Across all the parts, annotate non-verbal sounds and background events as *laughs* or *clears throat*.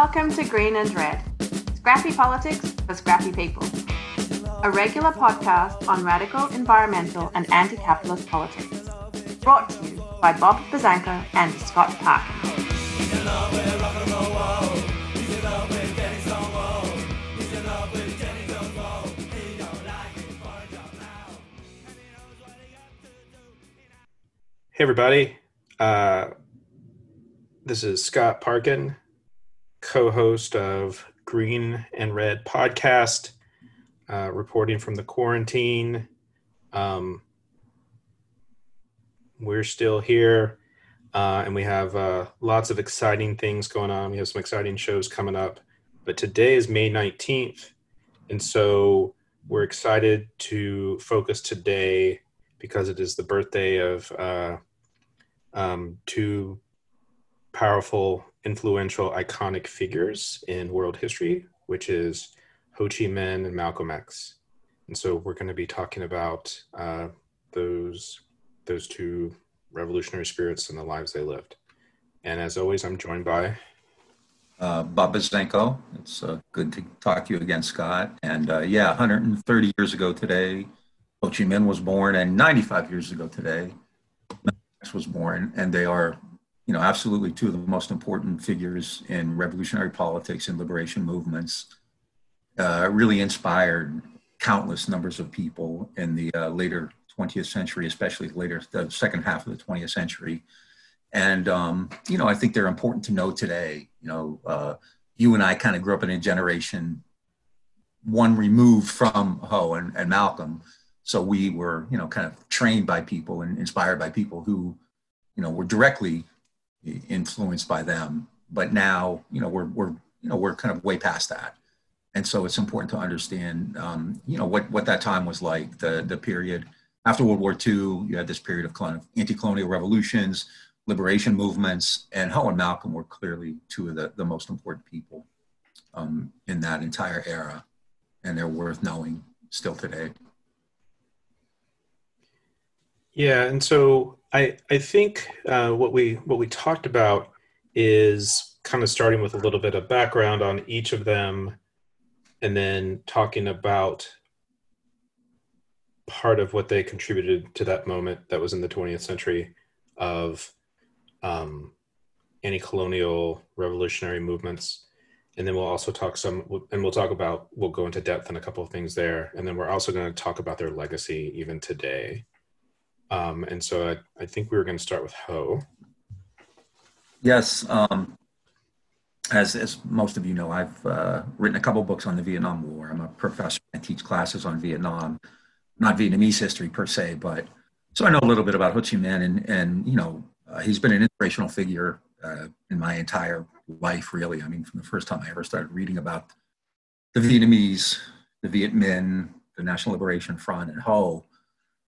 Welcome to Green and Red, scrappy politics for scrappy people. A regular podcast on radical environmental and anti capitalist politics. Brought to you by Bob Buzzanco and Scott Parkin. Hey, everybody. Uh, this is Scott Parkin, co host of Green and Red podcast, uh, reporting from the quarantine. Um, we're still here, uh, and we have uh, lots of exciting things going on. We have some exciting shows coming up. But today is May 19th, and so we're excited to focus today because it is the birthday of uh, um, two powerful, influential, iconic figures in world history, which is Ho Chi Minh and Malcolm X. And so we're going to be talking about uh, those those two revolutionary spirits and the lives they lived. And as always, I'm joined by uh, Bob Buzzanco. It's uh, good to talk to you again, Scott. And uh, yeah, 130 years ago today, Ho Chi Minh was born, and 95 years ago today, Malcolm X was born, and they are, you know, absolutely two of the most important figures in revolutionary politics and liberation movements. Uh, really inspired countless numbers of people in the uh, later 20th century, especially later the second half of the 20th century. And um, you know, I think they're important to know today. You know, uh, you and I kind of grew up in a generation one removed from Ho and, and Malcolm so we were you know kind of trained by people and inspired by people who you know were directly influenced by them. But now you know we're we're you know we're kind of way past that. And so it's important to understand um, you know what what that time was like the the period. After world war ii you had this period of anti-colonial revolutions liberation movements and and Malcolm were clearly two of the, the most important people um, in that entire era and they're worth knowing still today. Yeah, and so I I think uh, what we what we talked about is kind of starting with a little bit of background on each of them, and then talking about part of what they contributed to that moment that was in the 20th century of um, anti-colonial revolutionary movements. And then we'll also talk some and we'll talk about we'll go into depth on a couple of things there. And then we're also going to talk about their legacy even today um, and so I, I, think we were going to start with Ho. Yes. Um, as, as most of you know, I've uh, written a couple books on the Vietnam War. I'm a professor. I teach classes on Vietnam, not Vietnamese history per se, but so I know a little bit about Ho Chi Minh, and and you know uh, he's been an inspirational figure uh, in my entire life, really. I mean, from the first time I ever started reading about the Vietnamese, the Viet Minh, the National Liberation Front, and Ho,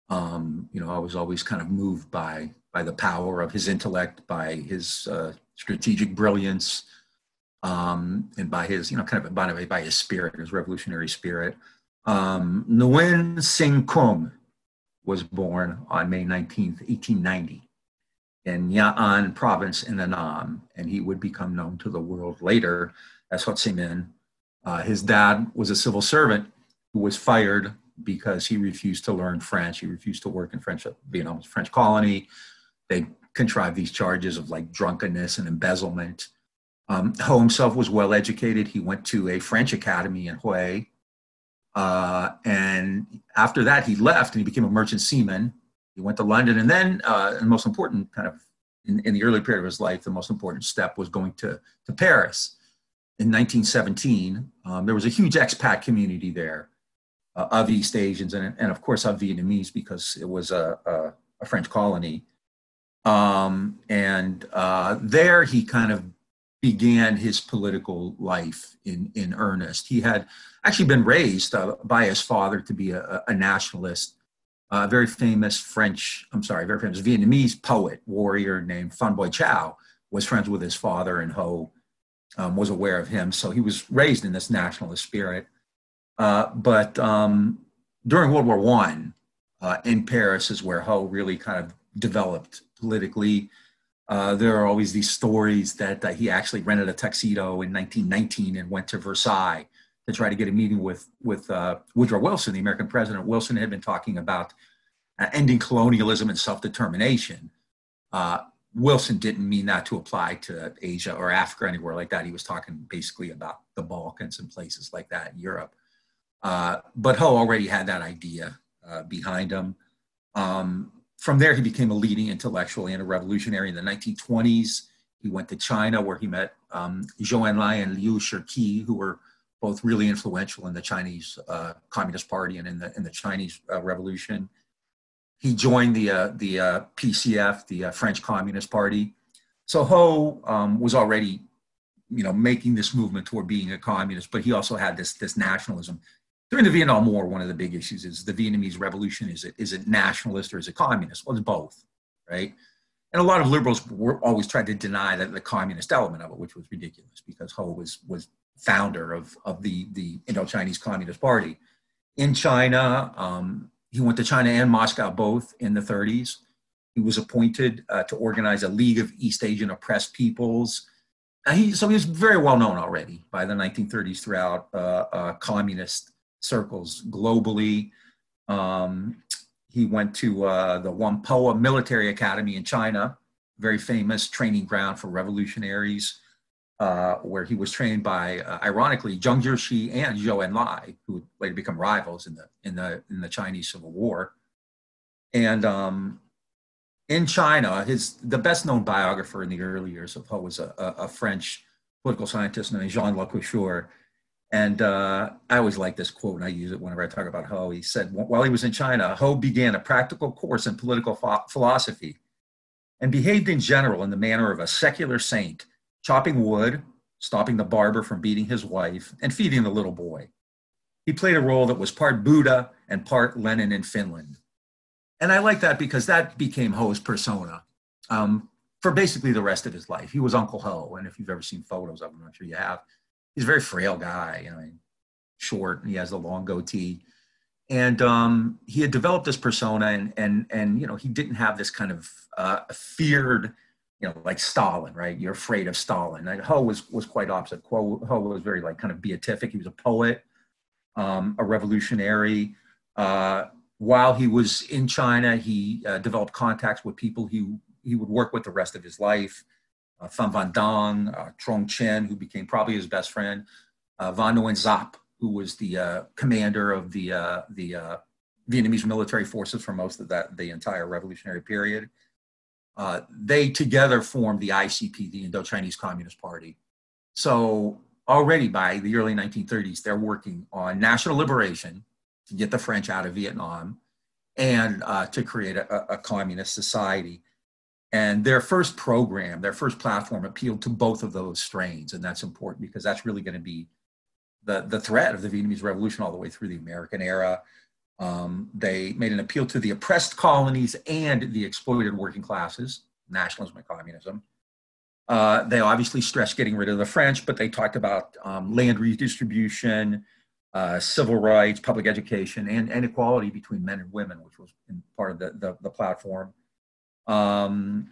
um, you know, I was always kind of moved by by the power of his intellect, by his uh, strategic brilliance, um, and by his, you know, kind of by, by his spirit, his revolutionary spirit. Um, Nguyen Sinh Cung was born on May 19th, 1890, in Nghe An province in Annam, and he would become known to the world later as Ho Chi Minh. Uh, his dad was a civil servant who was fired because he refused to learn French. He refused to work in French, Vietnam's French colony. They contrived these charges of like drunkenness and embezzlement. Um, Ho himself was well educated. He went to a French academy in Hue. Uh, and after that, he left and he became a merchant seaman. He went to London. And then, uh, the most important kind of in, in, the early period of his life, the most important step was going to, to Paris in 1917. Um, there was a huge expat community there uh, of East Asians and, and of course of Vietnamese because it was a, a, a French colony. Um, and uh, there he kind of began his political life in, in earnest. He had actually been raised uh, by his father to be a, a nationalist, a very famous French, I'm sorry, very famous Vietnamese poet, warrior named Phan Boi Chau was friends with his father and Ho um, was aware of him. So he was raised in this nationalist spirit. Uh, but um, during World War One, uh, in Paris is where Ho really kind of developed politically. Uh, there are always these stories that uh, he actually rented a tuxedo in 1919 and went to Versailles to try to get a meeting with with uh, Woodrow Wilson, the American president. Wilson had been talking about uh, ending colonialism and self determination. Wilson didn't mean that to apply to Asia or Africa or anywhere like that. He was talking basically about the Balkans and places like that in Europe. Uh, but Ho already had that idea uh, behind him. Um, from there, he became a leading intellectual and a revolutionary in the 1920s. He went to China where he met um, Zhou Enlai and Liu Shaoqi, who were both really influential in the Chinese uh, Communist Party and in the, in the Chinese uh, Revolution. He joined the, uh, the PCF, the French Communist Party. So Ho um, was already, you know, making this movement toward being a communist, but he also had this, this nationalism during the Vietnam War, one of the big issues is the Vietnamese revolution. Is it, is it nationalist or is it communist? Well, it's both, right? And a lot of liberals were always tried to deny that the communist element of it, which was ridiculous because Ho was, was founder of, of the, the Indo-Chinese Communist Party. In China, um, he went to China and Moscow both in the 30s. He was appointed uh, to organize a League of East Asian Oppressed Peoples. He, so he was very well known already by the 1930s throughout uh, uh, communist circles globally. Um, he went to uh, the Whampoa Military Academy in China, very famous training ground for revolutionaries, uh, where he was trained by, uh, ironically, Jiang Jieshi and Zhou Enlai, who would later become rivals in the in the in the Chinese Civil War. And um, in China, his the best known biographer in the early years of Ho was a, a, a French political scientist named Jean Lacouture, and uh, I always like this quote, and I use it whenever I talk about Ho. He said, while he was in China, Ho began a practical course in political ph- philosophy and behaved in general in the manner of a secular saint, chopping wood, stopping the barber from beating his wife, and feeding the little boy. He played a role that was part Buddha and part Lenin in Finland. And I like that because that became Ho's persona um, for basically the rest of his life. He was Uncle Ho. And if you've ever seen photos of him, I'm sure you have he's a very frail guy, you know, short, and he has a long goatee. And um, he had developed this persona, and and and you know, he didn't have this kind of uh, feared, you know, like Stalin, right? You're afraid of Stalin. And Ho was was quite opposite. Ho was very like kind of beatific. He was a poet, um, a revolutionary. Uh, while he was in China, he uh, developed contacts with people he he would work with the rest of his life uh, Pham Van Dong, uh, Truong Chinh, who became probably his best friend, uh, Van Nguyen Giap, who was the uh, commander of the, uh, the uh, Vietnamese military forces for most of that, the entire revolutionary period. Uh, they together formed the ICP, the Indo-Chinese Communist Party. So already by the early 1930s, they're working on national liberation to get the French out of Vietnam and to create a, a communist society. And their first program, their first platform appealed to both of those strains. And that's important because that's really going to be the, the threat of the Vietnamese Revolution all the way through the American era. Um, they made an appeal to the oppressed colonies and the exploited working classes, nationalism and communism. Uh, they obviously stressed getting rid of the French, but they talked about um, land redistribution, uh, civil rights, public education, and, and equality between men and women, which was part of the, the, the platform. Um,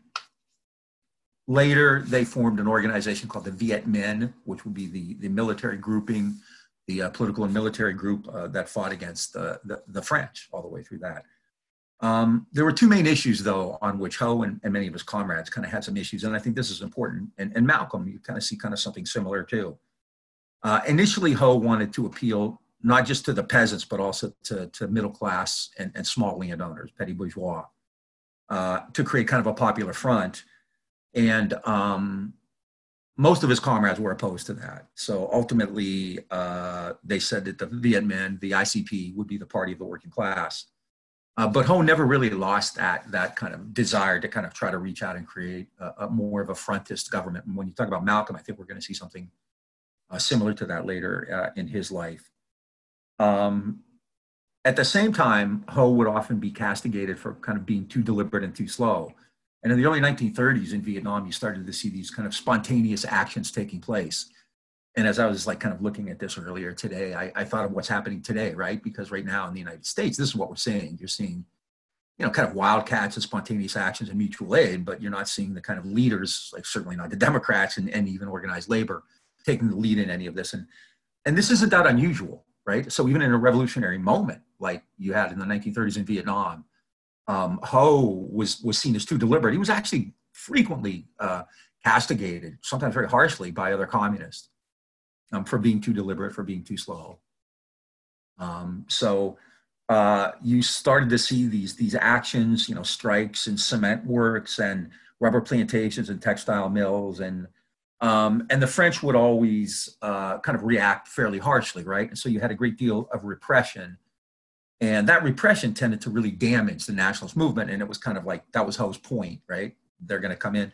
later, they formed an organization called the Viet Minh, which would be the, the military grouping, the uh, political and military group uh, that fought against uh, the, the French all the way through that. Um, there were two main issues, though, on which Ho and, and, many of his comrades kind of had some issues, and I think this is important. And, and Malcolm, you kind of see kind of something similar too. Uh, initially, Ho wanted to appeal not just to the peasants, but also to, to middle class and, and small landowners, petty bourgeois uh, to create kind of a popular front. And um, most of his comrades were opposed to that. So ultimately, uh, they said that the Viet Minh, the ICP, would be the party of the working class. Uh, but Ho never really lost that, that kind of desire to kind of try to reach out and create a, a more of a frontist government. And when you talk about Malcolm, I think we're going to see something uh, similar to that later uh, in his life. Um, at the same time, Ho would often be castigated for kind of being too deliberate and too slow. And in the early 1930s in Vietnam, you started to see these kind of spontaneous actions taking place. And as I was like kind of looking at this earlier today, I, I thought of what's happening today, right? Because right now in the United States, this is what we're seeing. You're seeing you know, kind of wildcats and spontaneous actions and mutual aid, but you're not seeing the kind of leaders, like certainly not the Democrats and, and even organized labor, taking the lead in any of this. And and this isn't that unusual, right? So even in a revolutionary moment like you had in the 1930s in Vietnam, um, Ho was was seen as too deliberate. He was actually frequently uh, castigated, sometimes very harshly, by other communists um, for being too deliberate, for being too slow. Um, so uh, you started to see these these actions, you know, strikes and cement works and rubber plantations and textile mills and um, and the French would always uh, kind of react fairly harshly, right? And so you had a great deal of repression, and that repression tended to really damage the nationalist movement. And it was kind of like that was Ho's point, right? They're going to come in,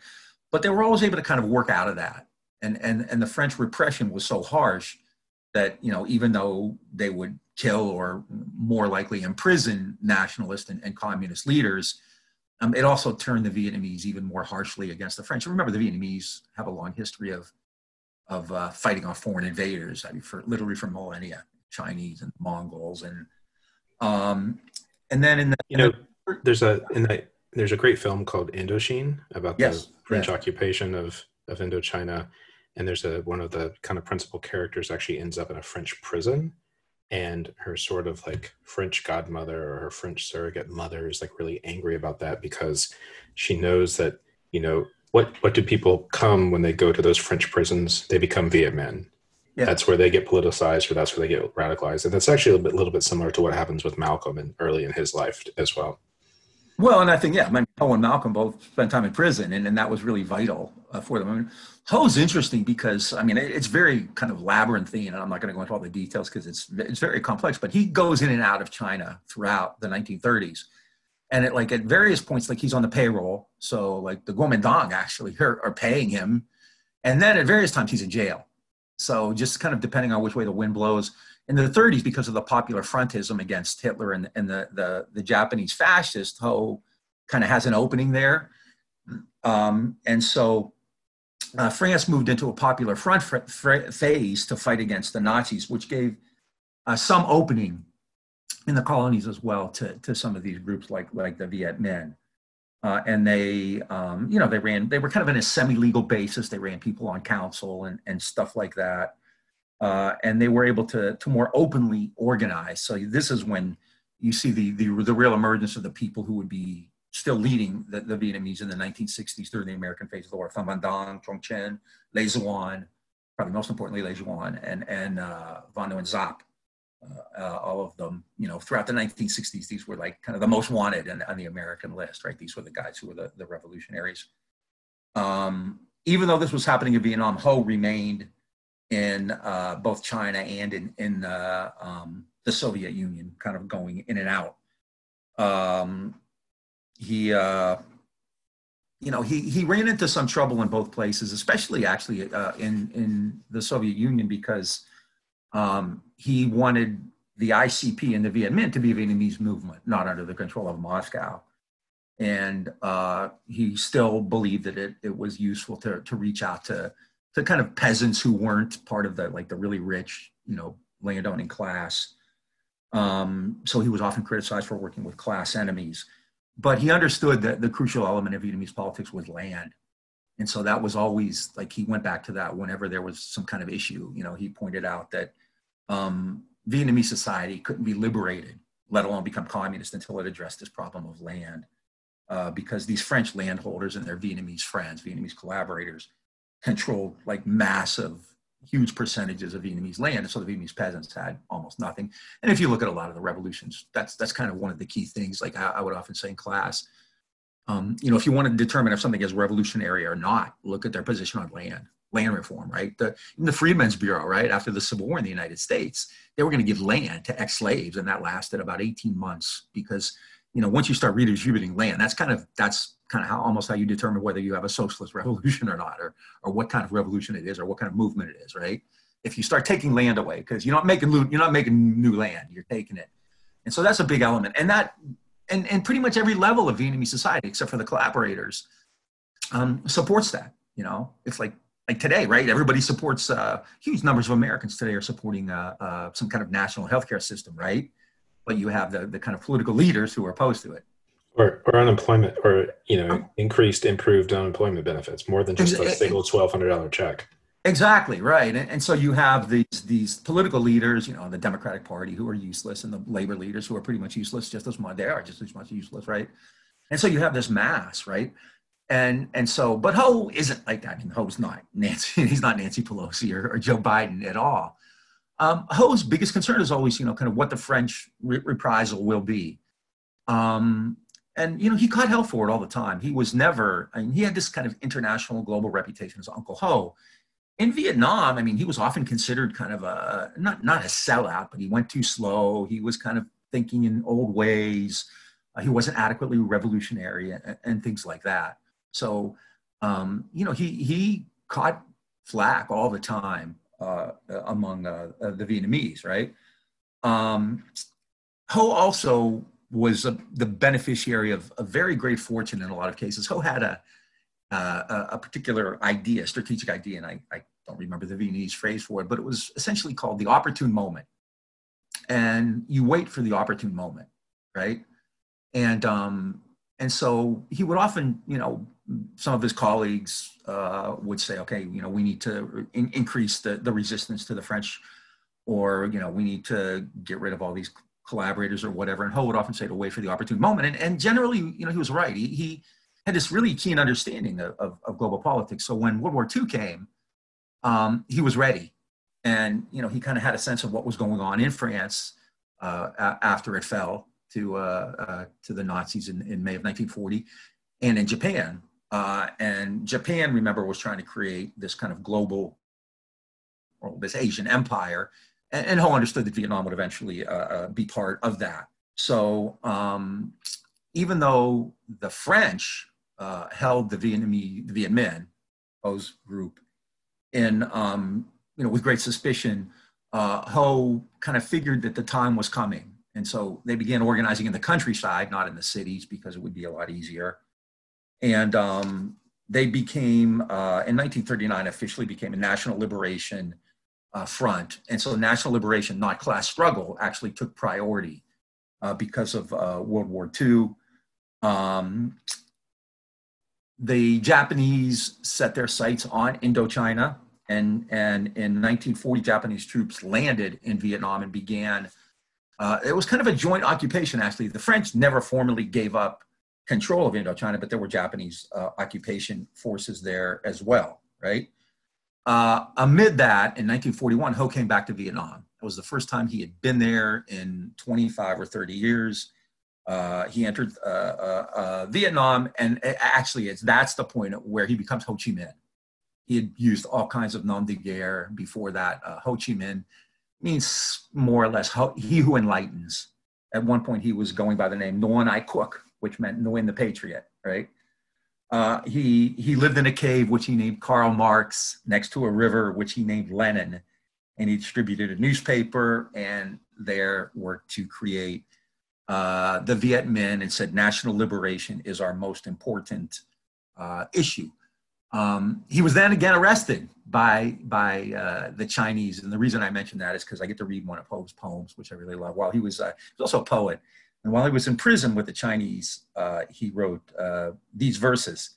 but they were always able to kind of work out of that. And and and the French repression was so harsh that you know even though they would kill or more likely imprison nationalist and, and communist leaders. Um, it also turned the Vietnamese even more harshly against the French. Remember, the Vietnamese have a long history of of uh, fighting off foreign invaders. I mean, for literally for millennia, Chinese and Mongols, and um, and then in the you know, there's a in the, there's a great film called Indochine about yes, the French occupation of of Indochina, and there's a one of the kind of principal characters actually ends up in a French prison and her sort of like French godmother or her French surrogate mother is like really angry about that because she knows that you know what what do people come when they go to those French prisons? They become Viet. Yeah. That's where they get politicized, or that's where they get radicalized, and that's actually a little bit, little bit similar to what happens with Malcolm and early in his life as well. Well, and I think yeah, I mean, Ho and Malcolm both spent time in prison, and, and that was really vital uh, for them. I mean, Ho's interesting because I mean it, it's very kind of labyrinthine, and I'm not going to go into all the details because it's it's very complex. But he goes in and out of China throughout the 1930s, and at like at various points, like he's on the payroll, so like the Kuomintang actually are, are paying him, and then at various times he's in jail. So just kind of depending on which way the wind blows. In the 30s, because of the popular frontism against Hitler and, and the, the, the Japanese fascists, Ho kind of has an opening there. Um, and so uh, France moved into a popular front phase to fight against the Nazis, which gave uh, some opening in the colonies as well to, to some of these groups like, like the Viet Minh. Uh, and they, um, you know, they ran, they were kind of in a semi-legal basis. They ran people on council and, and stuff like that. Uh, and they were able to, to more openly organize. So this is when you see the, the, the real emergence of the people who would be still leading the, the Vietnamese in the 1960s during the American phase of the war. Pham Van Dong, Truong Chinh, Le Duan, probably most importantly Le Duan, and, and uh, Van Nguyen Giap. Uh, uh, all of them, you know, throughout the 1960s, these were like kind of the most wanted in, on the American list, right? These were the guys who were the, the revolutionaries. Um, even though this was happening in Vietnam, Ho remained in uh, both China and in, in um, the Soviet Union, kind of going in and out. Um, he uh, you know he he ran into some trouble in both places, especially actually uh, in in the Soviet Union because um, he wanted the ICP and the Viet Minh to be a Vietnamese movement, not under the control of Moscow. And uh, he still believed that it, it was useful to, to reach out to, to kind of peasants who weren't part of the like the really rich, you know, landowning class. Um, so he was often criticized for working with class enemies but he understood that the crucial element of Vietnamese politics was land. And so that was always like he went back to that whenever there was some kind of issue. You know, he pointed out that um, Vietnamese society couldn't be liberated, let alone become communist, until it addressed this problem of land. Uh, because these French landholders and their Vietnamese friends, Vietnamese collaborators, controlled like massive huge percentages of Vietnamese land, And so the Vietnamese peasants had almost nothing. And if you look at a lot of the revolutions, that's that's kind of one of the key things. Like I, I would often say in class, um, you know, if you want to determine if something is revolutionary or not, look at their position on land, land reform, right? The, the Freedmen's Bureau, right, after the Civil War in the United States, they were going to give land to ex-slaves, and that lasted about 18 months because, you know, once you start redistributing land, that's kind of that's kind of how almost how you determine whether you have a socialist *laughs* revolution or not, or or what kind of revolution it is, or what kind of movement it is, right? If you start taking land away, because you're not making you're not making new land, you're taking it, and so that's a big element, and that and and pretty much every level of Vietnamese society, except for the collaborators, um, supports that. You know, it's like like today, right? Everybody supports uh, huge numbers of Americans today are supporting uh, uh, some kind of national healthcare system, right? But you have the the kind of political leaders who are opposed to it. Or, or unemployment or you know increased improved unemployment benefits more than just a single $1200 check. Exactly right and, and so you have these these political leaders you know the democratic party who are useless and the labor leaders who are pretty much useless just as much they are just as much useless right? And so you have this mass right? And and so but ho isn't like that. I mean ho's not nancy *laughs* he's not nancy pelosi or, or joe biden at all. Um, ho's biggest concern is always you know kind of what the french re- reprisal will be. Um, and you know he caught hell for it all the time. He was never. I mean, he had this kind of international, global reputation as Uncle Ho. In Vietnam, I mean, he was often considered kind of a not not a sellout, but he went too slow. He was kind of thinking in old ways. Uh, he wasn't adequately revolutionary and, and things like that. So, um, you know, he he caught flack all the time uh, among uh, the Vietnamese, right? Um, Ho also was a, the beneficiary of a very great fortune in a lot of cases. Ho had a, uh, a particular idea, strategic idea, and I, I don't remember the Vietnamese phrase for it, but it was essentially called the opportune moment. And you wait for the opportune moment, right? And um, and so he would often, you know, some of his colleagues uh, would say, okay, you know, we need to in- increase the, the resistance to the French, or you know, we need to get rid of all these collaborators or whatever. And Ho would often say to wait for the opportune moment. And, and generally, you know, he was right. He, he had this really keen understanding of, of, of global politics. So when World War II came, um, he was ready. And, you know, he kind of had a sense of what was going on in France uh, after it fell to, uh, uh, to the Nazis in, in May of 1940 and in Japan. Uh, and Japan, remember, was trying to create this kind of global, this Asian empire and, and Ho understood that Vietnam would eventually uh, uh, be part of that. So um, even though the French uh, held the Vietnamese, the Viet Minh, Ho's group, in um, you know with great suspicion, uh, Ho kind of figured that the time was coming, and so they began organizing in the countryside, not in the cities, because it would be a lot easier. And um, they became, uh, in 1939, officially became a national liberation uh, front. And so national liberation, not class struggle, actually took priority uh, because of uh, World War II. Um, the Japanese set their sights on Indochina, and, and in 1940, Japanese troops landed in Vietnam and began. Uh, it was kind of a joint occupation, actually. The French never formally gave up control of Indochina, but there were Japanese uh, occupation forces there as well, right? Uh, amid that, in 1941, Ho came back to Vietnam. It was the first time he had been there in 25 or 30 years. Uh, he entered uh, uh, uh Vietnam, and actually, it's that's the point where he becomes Ho Chi Minh. He had used all kinds of nom de guerre before that. Uh, Ho Chi Minh means more or less he who enlightens. At one point, he was going by the name Nguyen Ai Quoc, which meant Nguyen the Patriot, right? Uh, he, he lived in a cave, which he named Karl Marx, next to a river, which he named Lenin. And he distributed a newspaper and there worked to create uh, the Viet Minh and said national liberation is our most important uh, issue. Um, he was then again arrested by, by uh, the Chinese. And the reason I mention that is because I get to read one of Ho's poems, which I really love. While he was, uh, he was also a poet. And while he was in prison with the Chinese, uh, he wrote uh, these verses.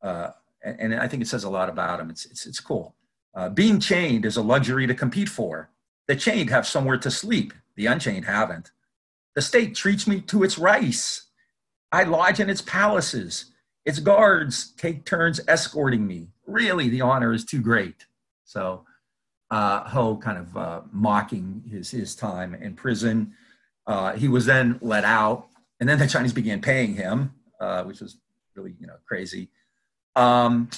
Uh, and, and, I think it says a lot about him. It's, it's, it's cool. Uh, being chained is a luxury to compete for. The chained have somewhere to sleep, the unchained haven't. The state treats me to its rice. I lodge in its palaces. Its guards take turns escorting me. Really, the honor is too great. So, uh, Ho kind of uh, mocking his, his time in prison. Uh, he was then let out, and then the Chinese began paying him, uh, which was really you know crazy. Um,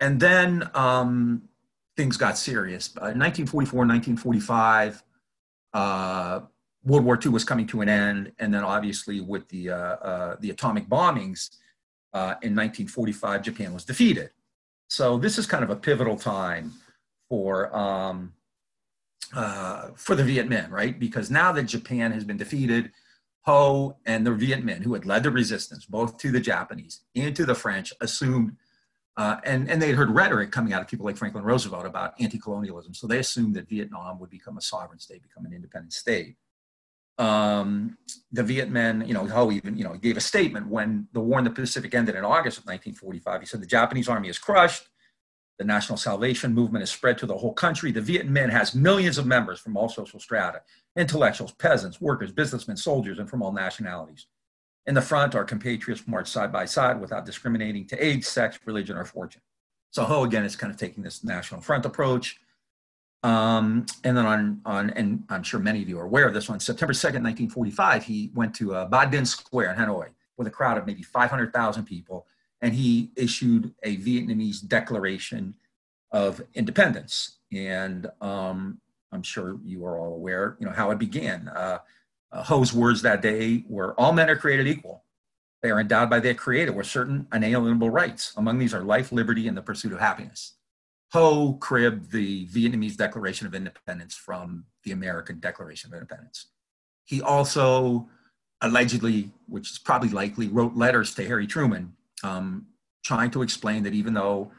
and then um, things got serious. Uh, 1944, 1945, uh, World War II was coming to an end, and then obviously with the uh, uh, the atomic bombings in 1945, Japan was defeated. So this is kind of a pivotal time for um, uh, for the Viet Minh, right? Because now that Japan has been defeated, Ho and the Viet Minh, who had led the resistance both to the Japanese and to the French, assumed, uh, and, and they had heard rhetoric coming out of people like Franklin Roosevelt about anti colonialism. So they assumed that Vietnam would become a sovereign state, become an independent state. um, the Viet Minh, you know, Ho even, you know, gave a statement when the war in the Pacific ended in August of 1945. He said, the Japanese army is crushed. The National Salvation Movement is spread to the whole country. The Viet Minh has millions of members from all social strata, intellectuals, peasants, workers, businessmen, soldiers, and from all nationalities. In the front, our compatriots march side by side without discriminating to age, sex, religion, or fortune. So Ho, again, is kind of taking this national front approach. Um, and then on, on, and I'm sure many of you are aware of this, on September 2nd, 1945, he went to uh, Ba Dinh Square in Hanoi with a crowd of maybe 500,000 people, and he issued a Vietnamese declaration of independence. And um, I'm sure you are all aware, you know, how it began. Uh, uh, Ho's words that day were, all men are created equal. They are endowed by their creator with certain unalienable rights. Among these are life, liberty, and the pursuit of happiness. Ho cribbed the Vietnamese Declaration of Independence from the American Declaration of Independence. He also allegedly, which is probably likely, wrote letters to Harry Truman um, trying to explain that even though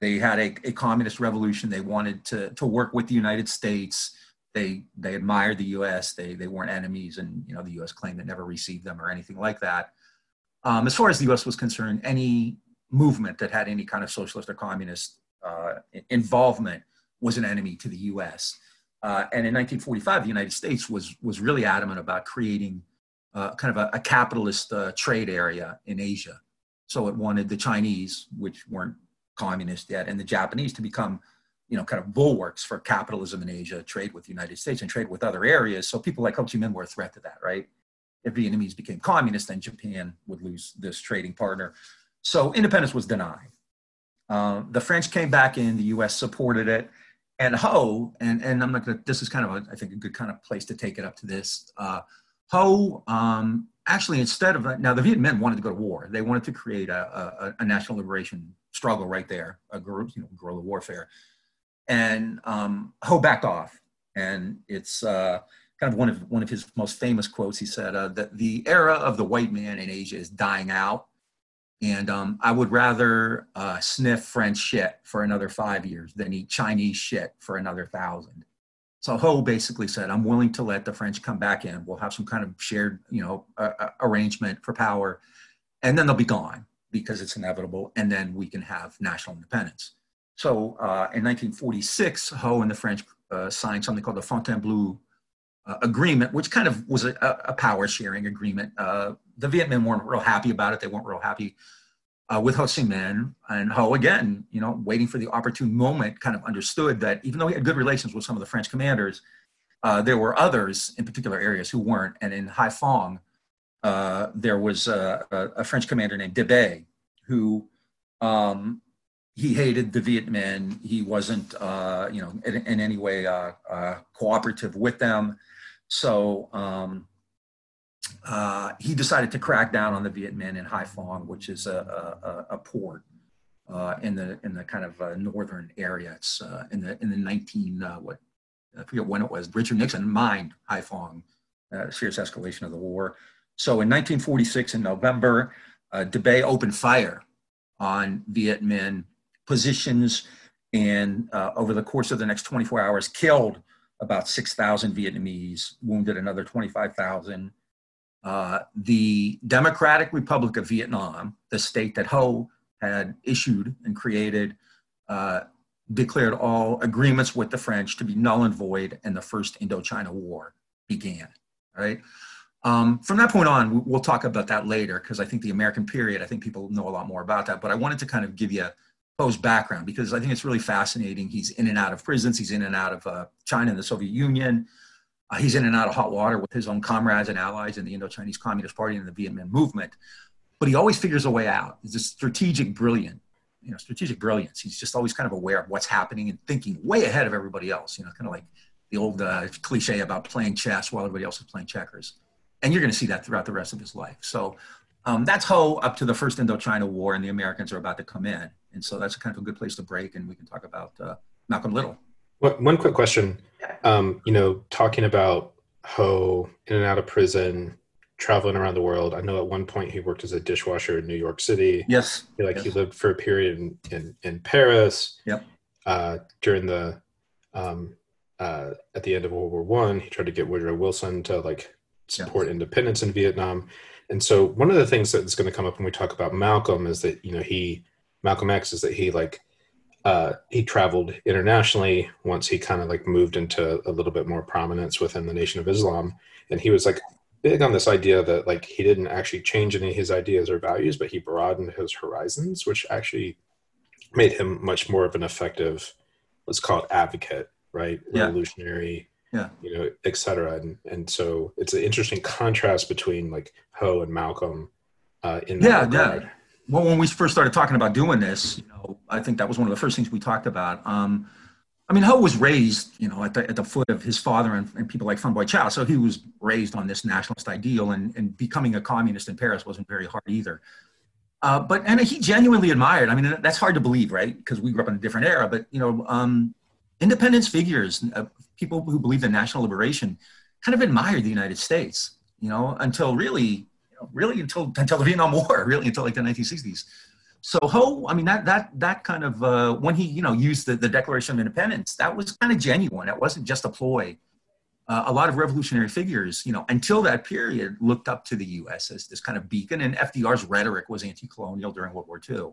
they had a, a, communist revolution, they wanted to, to work with the United States. They, they admired the US, they, they weren't enemies, and you know, the US claimed it never received them or anything like that. Um, as far as the US was concerned, any movement that had any kind of socialist or communist uh, involvement was an enemy to the U.S. Uh, and in 1945, the United States was was really adamant about creating uh, kind of a, a capitalist uh, trade area in Asia. So it wanted the Chinese, which weren't communist yet, and the Japanese to become, you know, kind of bulwarks for capitalism in Asia, trade with the United States and trade with other areas. So people like Ho Chi Minh were a threat to that, right? If Vietnamese became communist, then Japan would lose this trading partner. So independence was denied. Uh, the French came back in, the US supported it. And Ho, and, and I'm not gonna, this is kind of, a, I think, a good kind of place to take it up to this. Uh, Ho, um, actually, instead of, now the Viet Minh wanted to go to war. They wanted to create a, a, a national liberation struggle right there, a guerrilla, you know, guerrilla warfare. And um, Ho backed off. And it's uh, kind of one of, one of his most famous quotes. He said uh, that the era of the white man in Asia is dying out and um, I would rather uh, sniff French shit for another five years than eat Chinese shit for another thousand. So Ho basically said, I'm willing to let the French come back in. We'll have some kind of shared, you know, uh, arrangement for power, and then they'll be gone because it's inevitable, and then we can have national independence. So uh, in 1946, Ho and the French uh, signed something called the Fontainebleau uh, agreement, which kind of was a, a power sharing agreement. Uh, the Viet Minh weren't real happy about it. They weren't real happy uh, with Ho Chi Minh. And Ho, again, you know, waiting for the opportune moment, kind of understood that even though he had good relations with some of the French commanders, uh, there were others in particular areas who weren't. And in Haiphong, uh, there was a, a, French commander named De Bay who um, he hated the Viet Minh. He wasn't, uh, you know, in, in any way uh, uh, cooperative with them. So um, uh, he decided to crack down on the Viet Minh in Haiphong, which is a, a, a port uh, in the in the kind of uh, northern area. It's uh, in the in the 19 uh, what I forget when it was. Richard Nixon mined Haiphong, serious escalation of the war. So in 1946, in November, uh, Bay opened fire on Viet Minh positions, and over the course of the next 24 hours, killed about 6,000 Vietnamese, wounded another 25,000. Uh, the Democratic Republic of Vietnam, the state that Ho had issued and created, uh, declared all agreements with the French to be null and void, and the First Indochina War began. Right. Um, from that point on, we'll talk about that later because I think the American period, I think people know a lot more about that. But I wanted to kind of give you Ho's background because I think it's really fascinating. He's in and out of prisons. He's in and out of uh, China and the Soviet Union. Uh, he's in and out of hot water with his own comrades and allies in the Indo-Chinese Communist Party and the Viet Minh movement. But he always figures a way out. He's a strategic brilliant, you know, strategic brilliance. He's just always kind of aware of what's happening and thinking way ahead of everybody else. You know, kind of like the old uh, cliche about playing chess while everybody else is playing checkers. And you're going to see that throughout the rest of his life. So um, that's Ho up to the first Indochina War, and the Americans are about to come in. And so that's kind of a good place to break, and we can talk about uh, Malcolm Little. One quick question. Um, you know, talking about Ho in and out of prison, traveling around the world. I know at one point he worked as a dishwasher in New York City. Yes. Like yes. he lived for a period in, in, in Paris. Yep. Uh, during the um, uh, at the end of World War One, he tried to get Woodrow Wilson to like support yeah. independence in Vietnam. And so one of the things that's going to come up when we talk about Malcolm is that you know he Malcolm X is that he like uh, he traveled internationally once he kind of like moved into a little bit more prominence within the Nation of Islam, and he was like big on this idea that like he didn't actually change any of his ideas or values, but he broadened his horizons, which actually made him much more of an effective, let's call it advocate, right? Yeah. Revolutionary, yeah, you know, et cetera. And and so it's an interesting contrast between like Ho and Malcolm uh, in that yeah, regard. Yeah. Well, when we first started talking about doing this, you know, I think that was one of the first things we talked about. Um, I mean, Ho was raised, you know, at the, at the foot of his father and, and people like Phan Boi Chau. So he was raised on this nationalist ideal, and, and becoming a communist in Paris wasn't very hard either. Uh, but and he genuinely admired. I mean, that's hard to believe, right? Because we grew up in a different era. But you know, um, independence figures, uh, people who believed in national liberation, kind of admired the United States. You know, until really, really until until the Vietnam War, *laughs* really until like the 1960s. So Ho, I mean that that that kind of uh, when he you know used the, the Declaration of Independence, that was kind of genuine. It wasn't just a ploy. Uh, a lot of revolutionary figures, you know, until that period, looked up to the U.S. as this kind of beacon, and FDR's rhetoric was anti-colonial during World War II.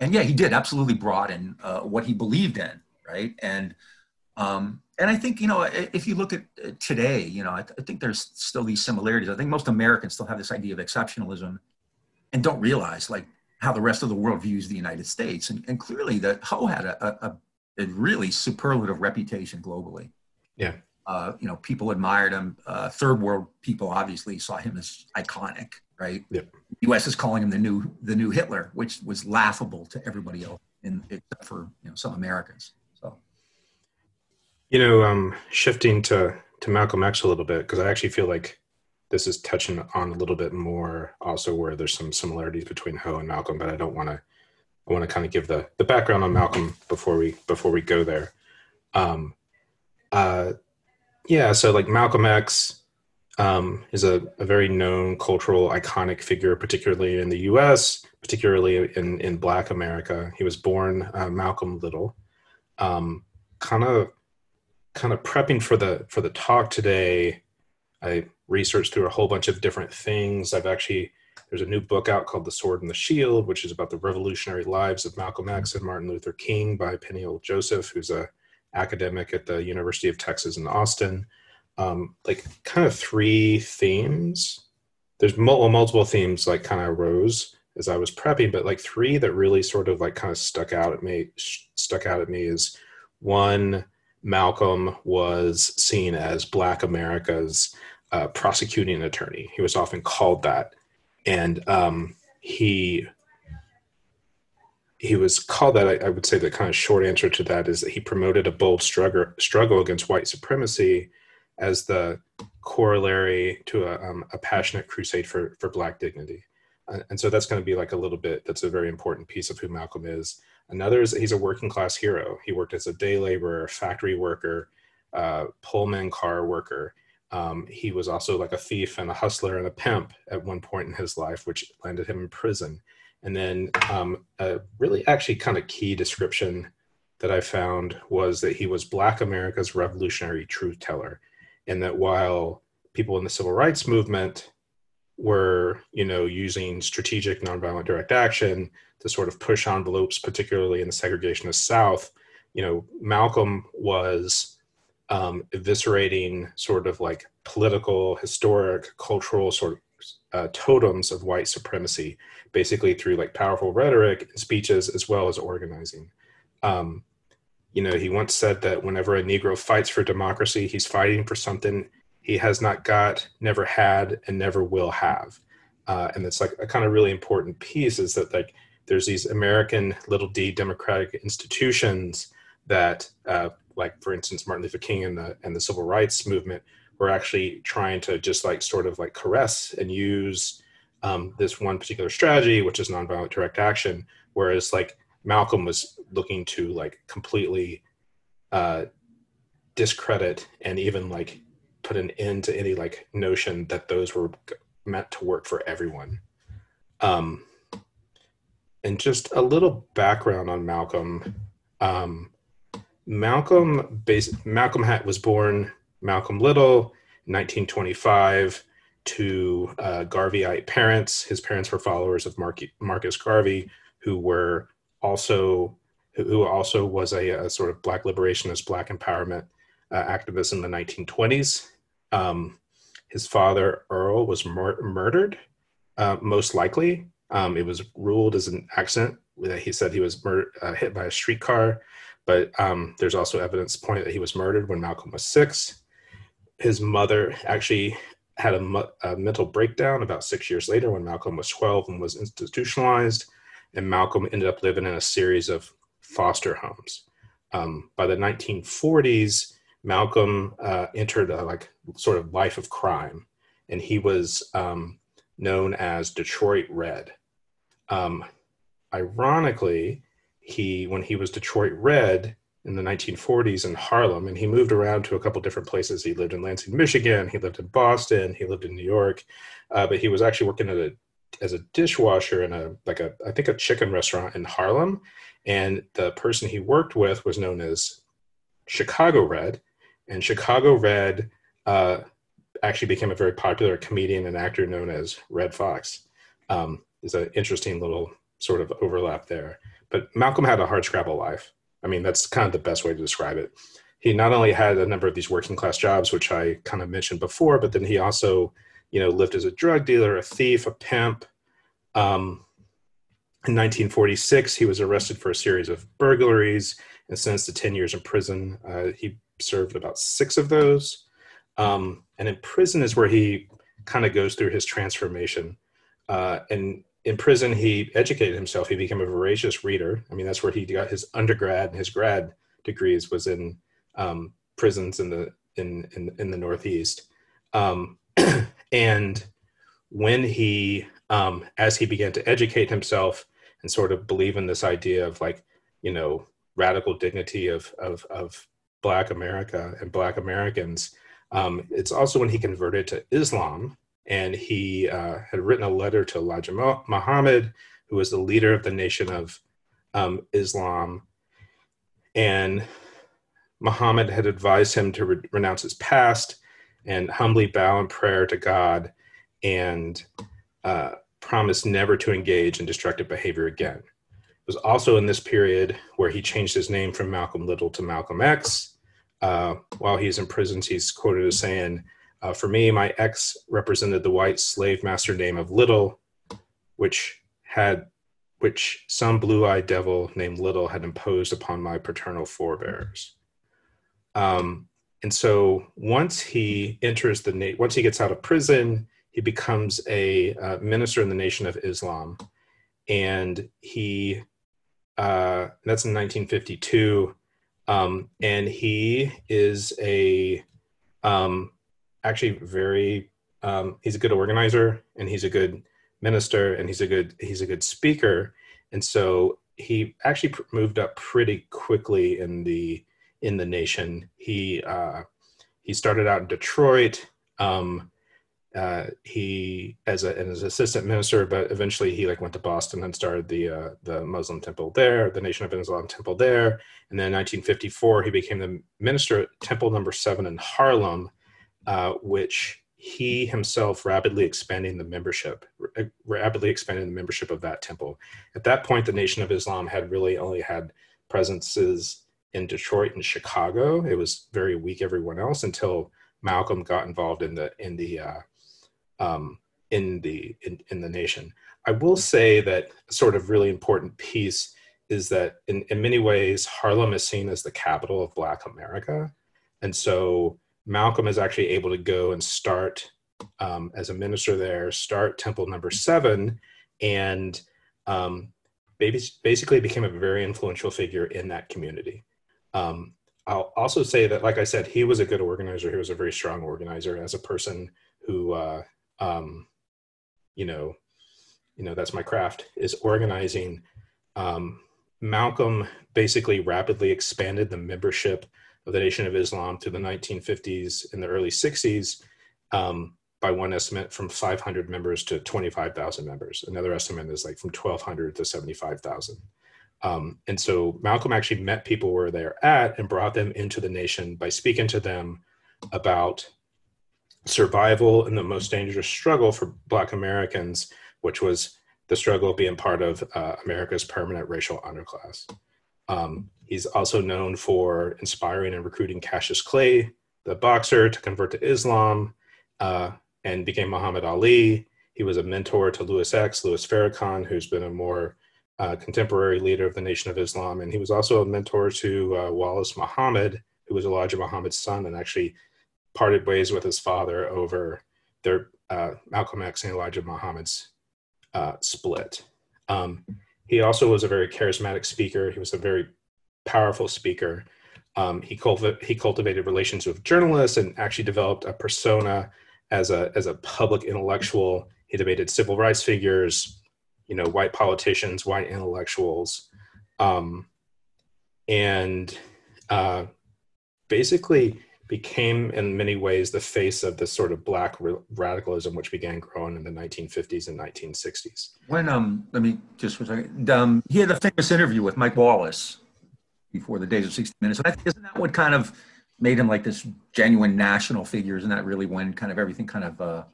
And yeah, he did absolutely broaden uh, what he believed in, right? And um, and I think you know if you look at uh, today, you know, I, th- I think there's still these similarities. I think most Americans still have this idea of exceptionalism, and don't realize like how the rest of the world views the United States. And, and clearly, that Ho had a, a, a, really superlative reputation globally. Yeah. Uh, you know, people admired him. Uh, third world people obviously saw him as iconic, right? Yep. The U.S. is calling him the new the new Hitler, which was laughable to everybody else, in, except for you know some Americans. You know, um, shifting to to Malcolm X a little bit because I actually feel like this is touching on a little bit more also where there's some similarities between Ho and Malcolm, but I don't want to. I want to kind of give the the background on Malcolm before we before we go there. Um, uh, yeah, so like Malcolm X um, is a, a very known cultural iconic figure, particularly in the U.S., particularly in in Black America. He was born uh, Malcolm Little. Um, kind of kind of prepping for the for the talk today. I researched through a whole bunch of different things. I've actually there's a new book out called The Sword and the Shield, which is about the revolutionary lives of Malcolm X and Martin Luther King by Peniel Joseph, who's a academic at the University of Texas in Austin. Um, like kind of three themes. There's multiple, multiple themes like kind of arose as I was prepping, but like three that really sort of like kind of stuck out at me. Stuck out at me is one. Malcolm was seen as Black America's uh, prosecuting attorney. He was often called that, and um, he he was called that. I, I, would say the kind of short answer to that is that he promoted a bold struggle struggle against white supremacy as the corollary to a, um, a passionate crusade for for black dignity. Uh, and so that's going to be like a little bit. That's a very important piece of who Malcolm is. Another is he's a working class hero. He worked as a day laborer, factory worker, uh, Pullman car worker um, he was also like a thief and a hustler and a pimp at one point in his life, which landed him in prison. And then um, a really actually kind of key description that I found was that he was Black America's revolutionary truth teller, and that while people in the civil rights movement were, you know, using strategic nonviolent direct action to sort of push envelopes, particularly in the segregationist South, you know, Malcolm was um, eviscerating sort of like political, historic, cultural sort of uh, totems of white supremacy, basically through like powerful rhetoric and speeches as well as organizing. Um, you know, he once said that whenever a Negro fights for democracy, he's fighting for something he has not got, never had, and never will have. Uh, and it's like a kind of really important piece is that like there's these American little d democratic institutions that uh, like for instance Martin Luther King and the and the civil rights movement were actually trying to just like sort of like caress and use um, this one particular strategy, which is nonviolent direct action, whereas like Malcolm was looking to like completely uh, discredit and even like put an end to any like notion that those were meant to work for everyone. Um, and just a little background on Malcolm. Um, Malcolm Malcolm was born Malcolm Little 1925 to uh, Garveyite parents. His parents were followers of Mar- Marcus Garvey, who were also who also was a, a, sort of black liberationist, black empowerment uh, activist in the 1920s. Um, his father Earl was mur- murdered, uh, most likely. Um, it was ruled as an accident. He said he was mur- uh, hit by a streetcar, but um, there's also evidence pointing that he was murdered when Malcolm was six. His mother actually had a, a, mental breakdown about six years later when Malcolm was 12 and was institutionalized. And Malcolm ended up living in a series of foster homes. Um, by the 1940s, Malcolm uh, entered a like sort of life of crime, and he was um, known as Detroit Red. Um, ironically, he when he was Detroit Red, in the 1940s in Harlem, and he moved around to a couple different places. He lived in Lansing, Michigan. He lived in Boston. He lived in New York, uh, but he was actually working at a as a dishwasher in a like a I think a chicken restaurant in Harlem, and the person he worked with was known as Chicago Red, and Chicago Red uh, actually became a very popular comedian and actor known as Redd Foxx. Um, there's an interesting little sort of overlap there. But Malcolm had a hard scrabble life. I mean, that's kind of the best way to describe it. He not only had a number of these working class jobs, which I kind of mentioned before, but then he also, you know, lived as a drug dealer, a thief, a pimp. Um, in 1946, he was arrested for a series of burglaries and sentenced to 10 years in prison. Uh, he served about six of those. Um, and in prison is where he kind of goes through his transformation. Uh, and in prison, he educated himself. He became a voracious reader. I mean, that's where he got his undergrad and his grad degrees was in um, prisons in the in in, in the Northeast. Um, *clears throat* and when he, um, as he began to educate himself and sort of believe in this idea of like, you know, radical dignity of of of Black America and Black Americans, um, it's also when he converted to Islam and he uh, had written a letter to Elijah Muhammad, who was the leader of the nation of um, Islam. And Muhammad had advised him to re- renounce his past and humbly bow in prayer to God and uh, promise never to engage in destructive behavior again. It was also in this period where he changed his name from Malcolm Little to Malcolm X. Uh, while he's in prison, he's quoted as saying, uh, for me, my X represented the white slave master name of Little, which had which some blue-eyed devil named Little had imposed upon my paternal forebears. Um, and so once he enters the once he gets out of prison, he becomes a uh, minister in the Nation of Islam, and he uh, that's in 1952, um, and he is a um, actually very um, he's a good organizer and he's a good minister and he's a good he's a good speaker. And so he actually pr- moved up pretty quickly in the in the nation. He uh, he started out in detroit um, uh, he as a as an assistant minister, but eventually he like went to Boston and started the uh, the Muslim temple there, the Nation of Islam temple there, and then in 1954 he became the minister at Temple Number Seven in Harlem, uh, which he himself rapidly expanding the membership, rapidly expanding the membership of that temple. At that point, the Nation of Islam had really only had presences in Detroit and Chicago. It was very weak everyone else until Malcolm got involved in the in the uh, um, in the in, in the nation. I will say that sort of really important piece is that in, in many ways Harlem is seen as the capital of Black America, and so Malcolm is actually able to go and start um, as a minister there, start Temple Number Seven, and um, basically became a very influential figure in that community. Um, I'll also say that, like I said, he was a good organizer. He was a very strong organizer as a person who, uh, um, you know, you know that's my craft is organizing. Um, Malcolm basically rapidly expanded the membership of the Nation of Islam through the 1950s and the early 60s, um, by one estimate, from 500 members to 25,000 members. Another estimate is like from 1,200 to 75,000. Um, and so Malcolm actually met people where they're at and brought them into the nation by speaking to them about survival and the most dangerous struggle for Black Americans, which was the struggle of being part of uh, America's permanent racial underclass. Um, he's also known for inspiring and recruiting Cassius Clay, the boxer, to convert to Islam uh, and became Muhammad Ali. He was a mentor to Louis X, Louis Farrakhan, who's been a more uh, contemporary leader of the Nation of Islam. And he was also a mentor to uh, Wallace Muhammad, who was Elijah Muhammad's son and actually parted ways with his father over their uh, Malcolm X and Elijah Muhammad's uh, split. Um, he also was a very charismatic speaker. He was a very powerful speaker. Um, he, he cultivated relations with journalists and actually developed a persona as a, as a public intellectual. He debated civil rights figures, you know, white politicians, white intellectuals, um, and uh, basically became in many ways the face of this sort of black radicalism which began growing in the 1950s and 1960s when um let me just for a second um, he had a famous interview with mike wallace before the days of 60 minutes and I think, isn't that what kind of made him like this genuine national figure isn't that really when kind of everything kind of uh,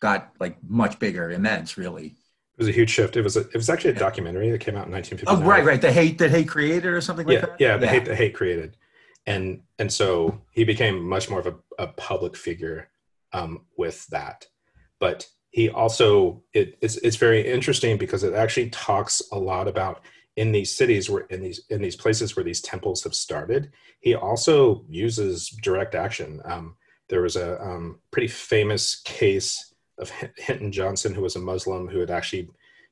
got like much bigger immense really it was a huge shift. It was a, it was actually a documentary that came out in 1959. Oh, right, right. The hate that hate created, or something like yeah, that. Yeah, the yeah. hate that hate created and and so he became much more of a, a public figure um, with that. But he also it, it's, it's very interesting because it actually talks a lot about in these cities where in these in these places where these temples have started he also uses direct action. Um, there was a um, pretty famous case of hinton johnson who was a muslim who had actually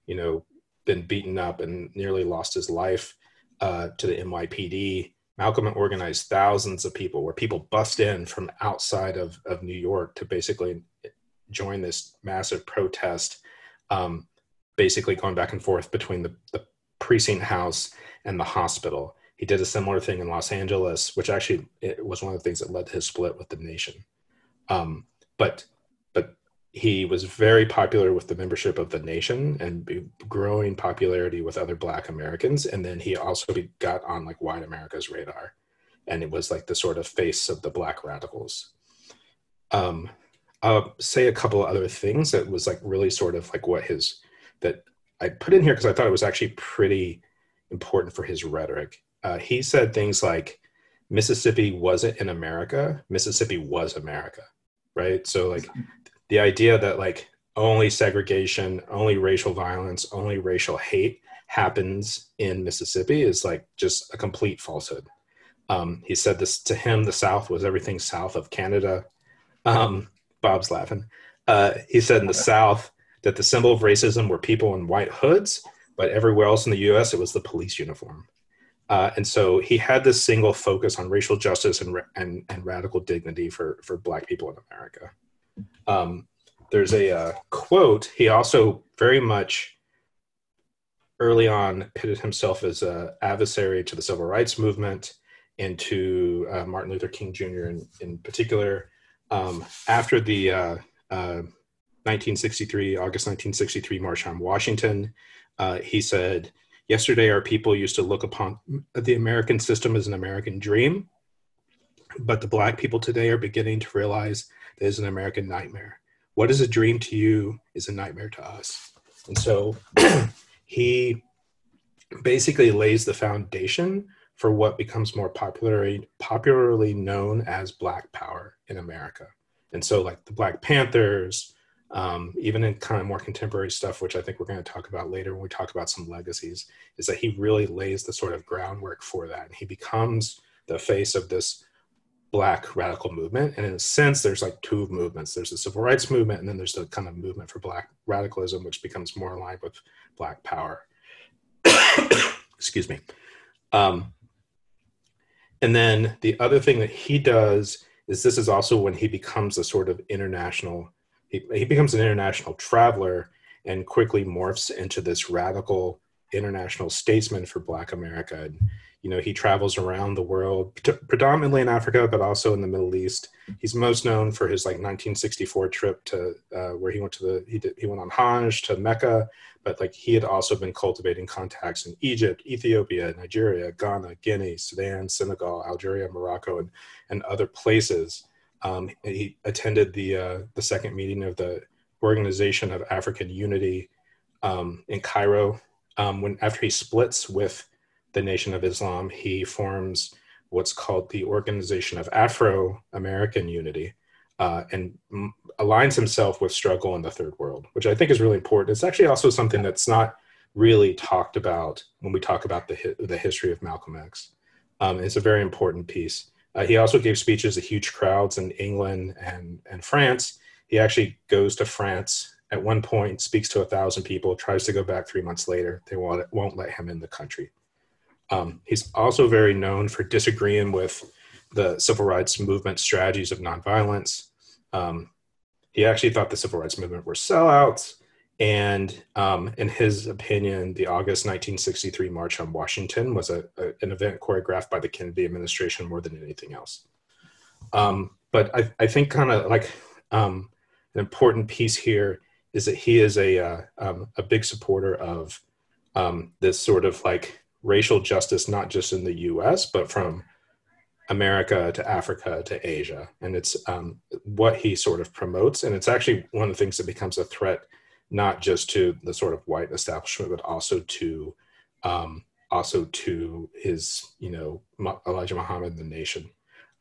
you know been beaten up and nearly lost his life uh, to the nypd Malcolm organized thousands of people where people bust in from outside of, of New York to basically join this massive protest, um, basically going back and forth between the, the precinct house and the hospital. He did a similar thing in Los Angeles, which actually was one of the things that led to his split with the nation. Um, but he was very popular with the membership of the nation and growing popularity with other black americans. And then he also got on like white america's radar. And it was like the sort of face of the black radicals. Um i'll say a couple other things that was like really sort of like what his that i put in here because i thought it was actually pretty important for his rhetoric. Uh, he said things like mississippi wasn't in america mississippi was america right? So like the idea that like only segregation, only racial violence, only racial hate happens in Mississippi is like just a complete falsehood. Um, he said this to him, the South was everything south of Canada. Um, Bob's laughing. Uh, he said in the South that the symbol of racism were people in white hoods, but everywhere else in the US, it was the police uniform. Uh, and so he had this single focus on racial justice and, and, and radical dignity for, for Black people in America. Um, there's a uh, quote. He also very much early on pitted himself as an adversary to the civil rights movement and to uh, Martin Luther King Jr. in, in particular. Um, after the uh, 1963, uh, August 1963 March on Washington, uh, he said, Yesterday, our people used to look upon the American system as an American dream, but the Black people today are beginning to realize that it's an American nightmare. What is a dream to you is a nightmare to us. And so *clears throat* he basically lays the foundation for what becomes more popularly popularly known as Black Power in America. And so, like the Black Panthers, um, even in kind of more contemporary stuff, which I think we're going to talk about later when we talk about some legacies, is that he really lays the sort of groundwork for that. And he becomes the face of this black radical movement. And in a sense there's like two movements. There's the civil rights movement and then there's the kind of movement for black radicalism which becomes more aligned with black power. *coughs* Excuse me. Um, and then the other thing that he does is this is also when he becomes a sort of international he, he becomes an international traveler and quickly morphs into this radical international statesman for Black America. And, you know, he travels around the world, predominantly in Africa, but also in the Middle East. He's most known for his like 1964 trip to uh, where he went to the he did he went on Hajj to Mecca, but like he had also been cultivating contacts in Egypt, Ethiopia, Nigeria, Ghana, Guinea, Sudan, Senegal, Algeria, Morocco, and and other places. Um, he attended the uh, the second meeting of the Organization of African Unity um, in Cairo. Um, when after he splits with the Nation of Islam, he forms what's called the Organization of Afro American Unity, uh, and m- aligns himself with struggle in the Third World, which I think is really important. It's actually also something that's not really talked about when we talk about the hi- the history of Malcolm X. Um, it's a very important piece. Uh, he also gave speeches to huge crowds in England and, and France. He actually goes to France at one point, speaks to a thousand people, tries to go back three months later. They won't, won't let him in the country. Um, he's also very known for disagreeing with the civil rights movement strategies of nonviolence. Um, he actually thought the civil rights movement were sellouts. And um, in his opinion, the August 1963 March on Washington was a, a an event choreographed by the Kennedy administration more than anything else. Um, but I, I think kind of like um, an important piece here is that he is a, uh, um, a big supporter of um, this sort of like racial justice, not just in the US, but from America to Africa to Asia. And it's um, what he sort of promotes. And it's actually one of the things that becomes a threat not just to the sort of white establishment, but also to um, also to his, you know, Elijah Muhammad the nation.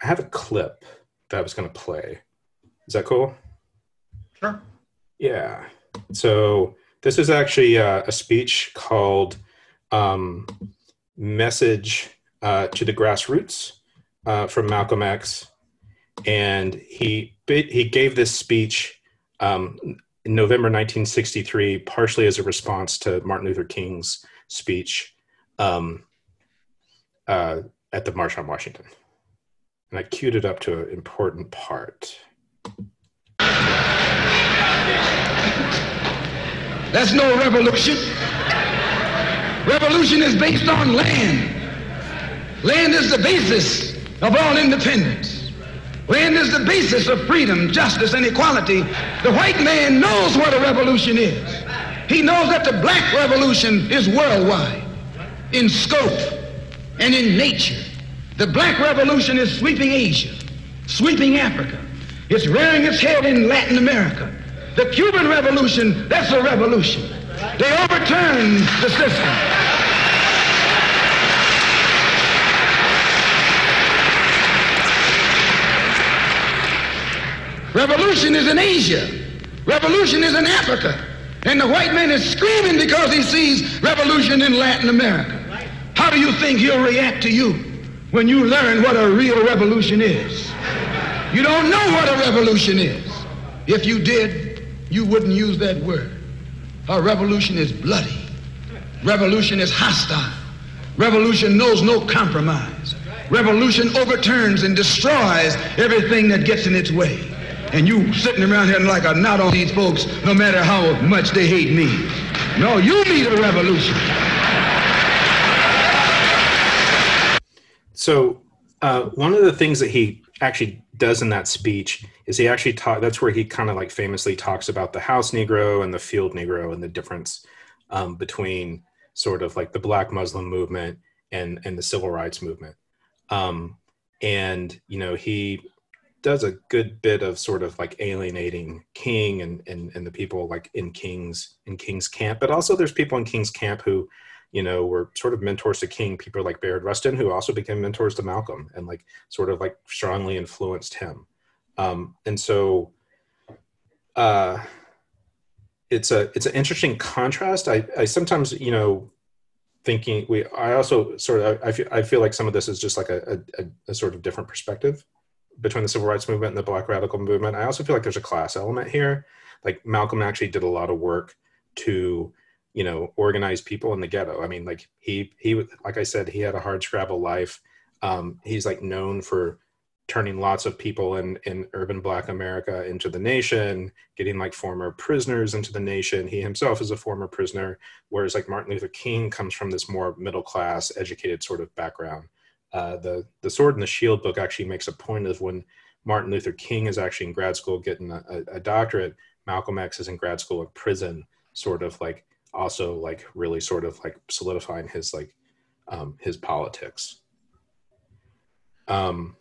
I have a clip that I was going to play. Is that cool? Sure. Yeah. So this is actually uh, a speech called um, "Message uh, to the Grassroots" uh, from Malcolm X, and he he gave this speech um, in November 1963, partially as a response to Martin Luther King's speech um, uh, at the March on Washington. And I queued it up to an important part. That's no revolution. Revolution is based on land. Land is the basis of all independence. Land is the basis of freedom, justice, and equality. The white man knows what a revolution is. He knows that the black revolution is worldwide in scope and in nature. The black revolution is sweeping Asia, sweeping Africa. It's rearing its head in Latin America. The Cuban Revolution, that's a revolution. They overturned the system. Revolution is in Asia. Revolution is in Africa. And the white man is screaming because he sees revolution in Latin America. How do you think he'll react to you when you learn what a real revolution is? You don't know what a revolution is. If you did, you wouldn't use that word. A revolution is bloody. Revolution is hostile. Revolution knows no compromise. Revolution overturns and destroys everything that gets in its way and you sitting around here like a knot on these folks, no matter how much they hate me. No, you need a revolution. So, uh, one of the things that he actually does in that speech is he actually talk. That's where he kind of like famously talks about the house Negro and the field Negro and the difference um, between sort of like the Black Muslim movement and and the civil rights movement. Um, and you know he does a good bit of sort of like alienating King and, and and the people like in King's in King's camp, but also there's people in King's camp who, you know, were sort of mentors to King. People like Bayard Rustin, who also became mentors to Malcolm and like sort of like strongly influenced him. Um, and so, uh, it's a it's an interesting contrast. I I sometimes you know thinking we I also sort of I feel I feel like some of this is just like a, a, a sort of different perspective between the civil rights movement and the black radical movement i also feel like there's a class element here like malcolm actually did a lot of work to you know organize people in the ghetto. I mean like he he like i said he had a hard scrabble life. Um, he's like known for turning lots of people in in urban black america into the nation getting like former prisoners into the nation. He himself is a former prisoner whereas like martin luther king comes from this more middle class educated sort of background. Uh, the the sword and the shield book actually makes a point of when martin luther king is actually in grad school getting a, a doctorate malcolm x is in grad school in prison sort of like also like really sort of like solidifying his like um, his politics um,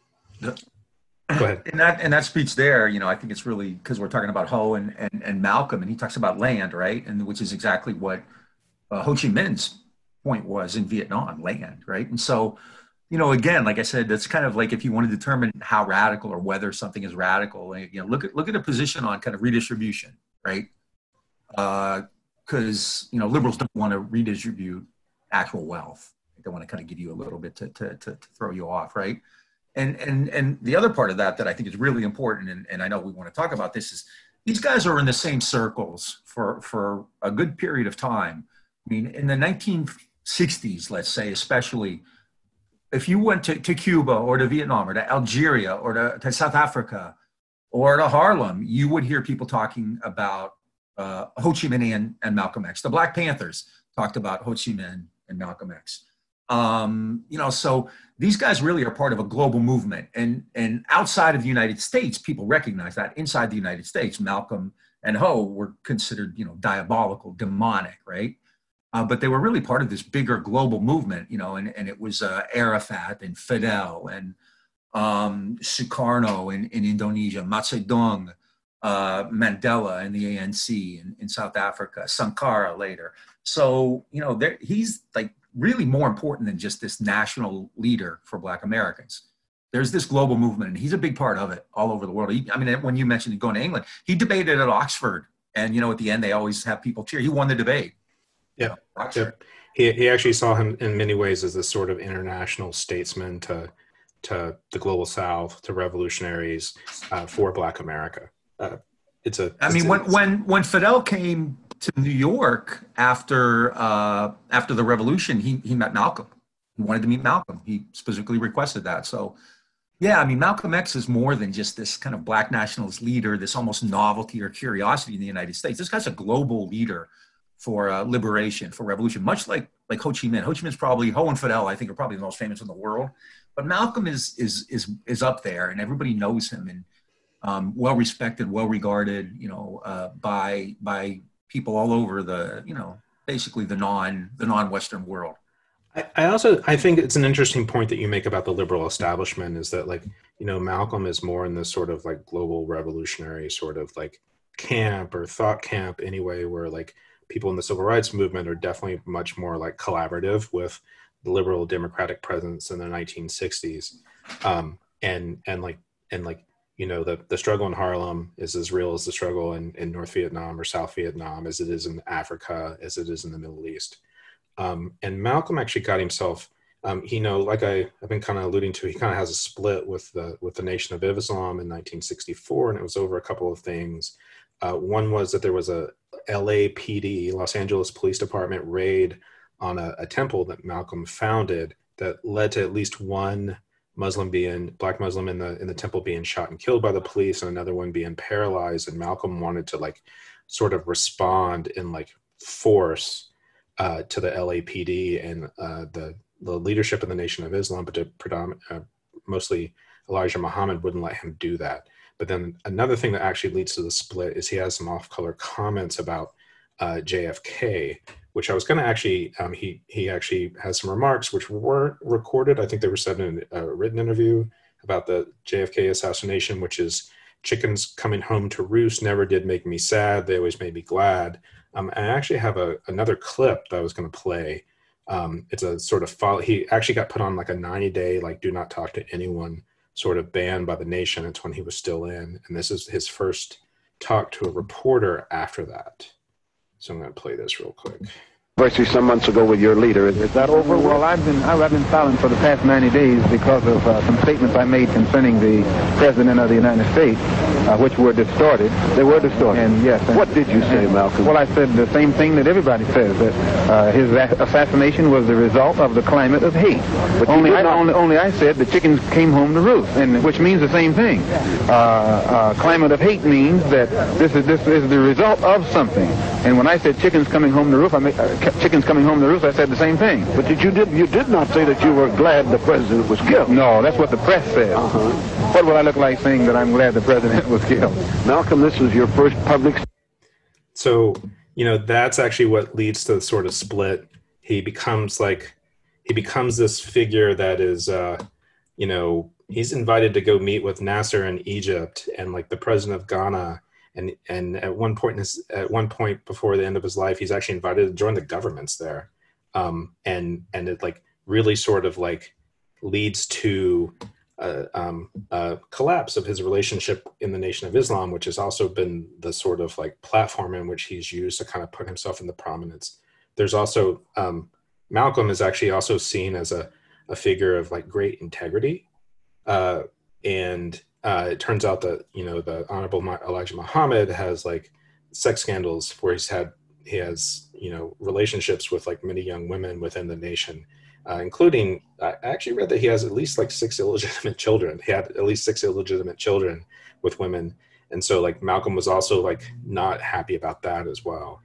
Go ahead. And that and that speech there, you know, I think it's really because we're talking about Ho and, and and Malcolm, and he talks about land, right? And which is exactly what uh, Ho Chi Minh's point was in Vietnam, land, right? And so, you know, again, like I said, that's kind of like if you want to determine how radical or whether something is radical, you know, look at look at a position on kind of redistribution, right? Because you know, liberals don't want to redistribute actual wealth; they want to kind of give you a little bit to to, to, to throw you off, right? and and and the other part of that that I think is really important, and, and I know we want to talk about this is these guys are in the same circles for for a good period of time. I mean, in the 1960s, let's say, especially, if you went to, to Cuba or to Vietnam or to Algeria or to, to South Africa or to Harlem, you would hear people talking about uh, Ho Chi Minh and, and Malcolm X. The Black Panthers talked about Ho Chi Minh and Malcolm X. Um, you know, so these guys really are part of a global movement, and and outside of the United States, people recognize that. Inside the United States, Malcolm and Ho were considered, you know, diabolical, demonic, right? Uh, but they were really part of this bigger global movement, you know, and, and it was uh, Arafat and Fidel and um, Sukarno in, in Indonesia, Mao Zedong, uh, Mandela and the ANC in, in South Africa, Sankara later. So, you know, he's like really more important than just this national leader for Black Americans. There's this global movement, and he's a big part of it all over the world. He, I mean, when you mentioned going to England, he debated at Oxford, and you know, at the end, they always have people cheer. He won the debate. Yeah. He he actually saw him in many ways as this sort of international statesman to to the global South, to revolutionaries uh, for Black America. Uh, it's a. I mean, when when when Fidel came to New York after uh, after the revolution, he he met Malcolm. He wanted to meet Malcolm. He specifically requested that. So, yeah, I mean, Malcolm X is more than just this kind of black nationalist leader, this almost novelty or curiosity in the United States. This guy's a global leader for uh, liberation, for revolution, much like like Ho Chi Minh. Ho Chi Minh's probably Ho and Fidel, I think, are probably the most famous in the world. But Malcolm is is is is up there, and everybody knows him, and um, well respected, well regarded, you know, uh, by by people all over the you know basically the non the non-western world. I, also I think it's an interesting point that you make about the liberal establishment is that like you know Malcolm is more in this sort of like global revolutionary sort of like camp or thought camp anyway where like people in the civil rights movement are definitely much more like collaborative with the liberal democratic presence in the 1960s um, and and like and like you know the, the struggle in harlem is as real as the struggle in, in north vietnam or south vietnam as it is in africa as it is in the middle east. Um, and malcolm actually got himself um, you know like I, i've been kind of alluding to he kind of has a split with the with the nation of islam in 1964 and it was over a couple of things. Uh, one was that there was a lapd los angeles police department raid on a, a temple that malcolm founded that led to at least one Muslim being black Muslim in the in the temple being shot and killed by the police, and another one being paralyzed. And Malcolm wanted to like sort of respond in like force uh, to the LAPD and uh, the the leadership of the Nation of Islam, but to predominant, uh, mostly Elijah Muhammad wouldn't let him do that. But then another thing that actually leads to the split is he has some off-color comments about uh, JFK, which I was going to actually, um, he he actually has some remarks which weren't recorded. I think they were said in a written interview about the JFK assassination, which is chickens coming home to roost never did make me sad. They always made me glad. Um, I actually have a, another clip that I was going to play. Um, it's a sort of follow. He actually got put on like a 90 day, like do not talk to anyone sort of ban by the nation. It's when he was still in. And this is his first talk to a reporter after that. So I'm going to play this real quick. Anniversary some months ago with your leader. Is, that over? Well, I've been I've been silent for the past 90 days because of uh, some statements I made concerning the President of the United States. uh, which were distorted. They were distorted. And yes. And, what did you say, Malcolm? Well, I said the same thing that everybody says that uh, his assassination was the result of the climate of hate. But only I, only, only I said the chickens came home to roost, and which means the same thing. Uh, uh, climate of hate means that this is this is the result of something. And when I said chickens coming home to roost, I mean, uh, chickens coming home to roost, I said the same thing. But did you did you did not say that you were glad the president was killed? No, that's what the press said. Uh-huh. What will I look like saying that I'm glad the president was killed? Malcolm, this was your first public. So you know that's actually what leads to the sort of split. He becomes like he becomes this figure that is, uh, you know, he's invited to go meet with Nasser in Egypt and like the president of Ghana. And, and at one point in his, at one point before the end of his life, he's actually invited to join the governments there. Um, and, and it like really sort of like leads to a, um, a collapse of his relationship in the Nation of Islam, which has also been the sort of like platform in which he's used to kind of put himself in the prominence. There's also um, Malcolm is actually also seen as a, a figure of like great integrity. Uh, and uh, it turns out that, you know, the Honorable Elijah Muhammad has like sex scandals where he's had, he has, you know, relationships with like many young women within the nation, uh, including, I actually read that he has at least like six illegitimate children. He had at least six illegitimate children with women. And so like Malcolm was also like not happy about that as well.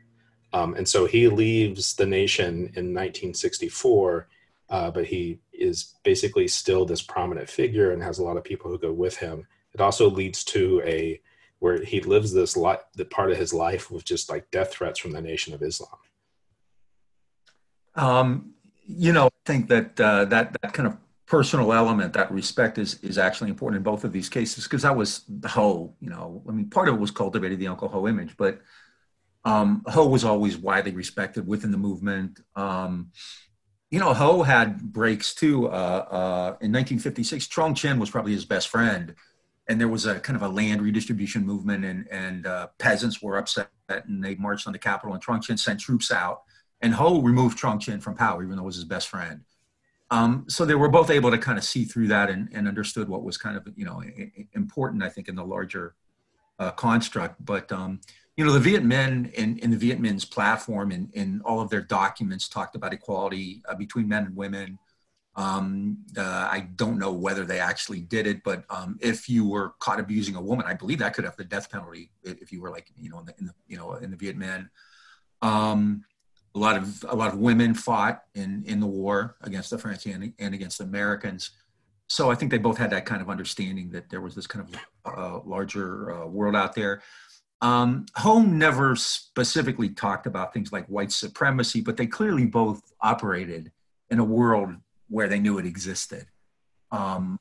Um, and so he leaves the nation in 1964, uh, but he is basically still this prominent figure and has a lot of people who go with him. It also leads to a where he lives this life, the part of his life with just like death threats from the Nation of Islam. Um, you know, I think that uh, that that kind of personal element, that respect, is is actually important in both of these cases because that was the whole. You know, I mean, part of it was cultivated the Uncle Ho image, but um, Ho was always widely respected within the movement. Um, you know, Ho had breaks too. Uh, uh, in 1956, Truong Chinh was probably his best friend, and there was a kind of a land redistribution movement, and and uh, peasants were upset, and they marched on the capital, and Truong Chinh sent troops out, and Ho removed Truong Chinh from power, even though it was his best friend. Um, so they were both able to kind of see through that and, and understood what was kind of you know important, I think, in the larger uh, construct. But um, you know, the Viet Minh in, in the Viet Minh's platform and in, in all of their documents talked about equality uh, between men and women. Um, uh, I don't know whether they actually did it, but um, if you were caught abusing a woman, I believe that could have the death penalty if you were like, you know, in the, in the you know, in the Viet Minh. Um, a lot of a lot of women fought in in the war against the French and, and against the Americans. So I think they both had that kind of understanding that there was this kind of uh, larger uh, world out there. Um, Home never specifically talked about things like white supremacy, but they clearly both operated in a world where they knew it existed. Um,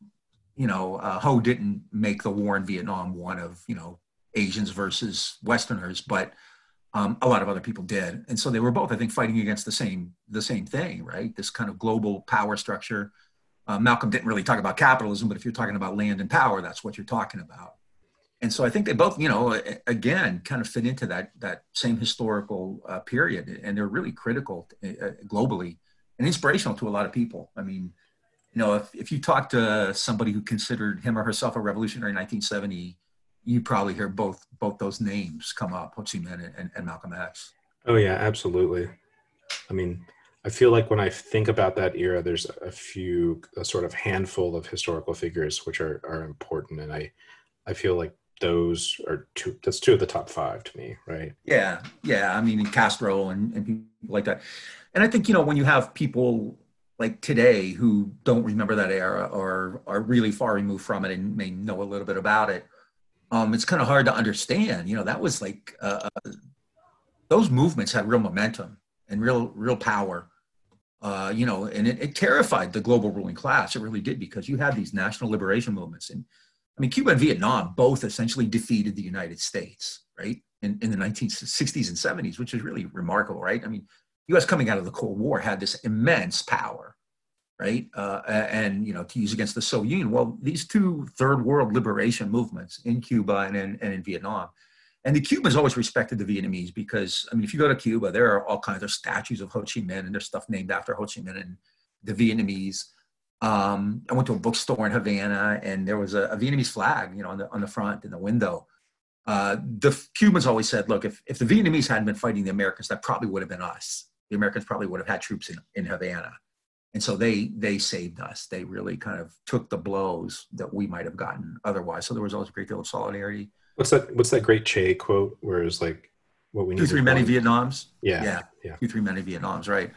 you know, uh, Ho didn't make the war in Vietnam one of, you know, Asians versus Westerners, but um, a lot of other people did. And so they were both, I think, fighting against the same, the same thing, right? This kind of global power structure. Uh, Malcolm didn't really talk about capitalism, but if you're talking about land and power, that's what you're talking about and so I think they both, you know, again, kind of fit into that that same historical uh, period, and they're really critical uh, globally and inspirational to a lot of people. I mean, you know, if if you talk to somebody who considered him or herself a revolutionary in 1970, you probably hear both both those names come up, Ho Chi Minh and, and Malcolm X. Oh yeah, absolutely. I mean, I feel like when I think about that era, there's a few, a sort of handful of historical figures which are are important, and I I feel like those are two that's two of the top five to me right? Yeah yeah i mean castro and, and people like that. And i think you know when you have people like today who don't remember that era or are really far removed from it and may know a little bit about it um, it's kind of hard to understand. You know that was like uh, those movements had real momentum and real real power uh, you know and it, it terrified the global ruling class. It really did because you had these national liberation movements and I mean, Cuba and Vietnam both essentially defeated the United States, right, in, in the 1960s and 70s, which is really remarkable, right? I mean, U.S. coming out of the Cold War had this immense power, right, uh, and you know, to use against the Soviet Union. Well, these two third world liberation movements in Cuba and in, and in Vietnam, and the Cubans always respected the Vietnamese because, I mean, if you go to Cuba, there are all kinds of statues of Ho Chi Minh and there's stuff named after Ho Chi Minh and the Vietnamese Um, I went to a bookstore in Havana, and there was a, a Vietnamese flag, you know, on the on the front in the window. Uh, the Cubans always said, "Look, if if the Vietnamese hadn't been fighting the Americans, that probably would have been us. The Americans probably would have had troops in in Havana." And so they they saved us. They really kind of took the blows that we might have gotten otherwise. So there was always a great deal of solidarity. What's that? What's that great Che quote? Where it's like, "What we need." Two, three, many Vietnams. Yeah, yeah, yeah. Two, three, many Vietnams. Right.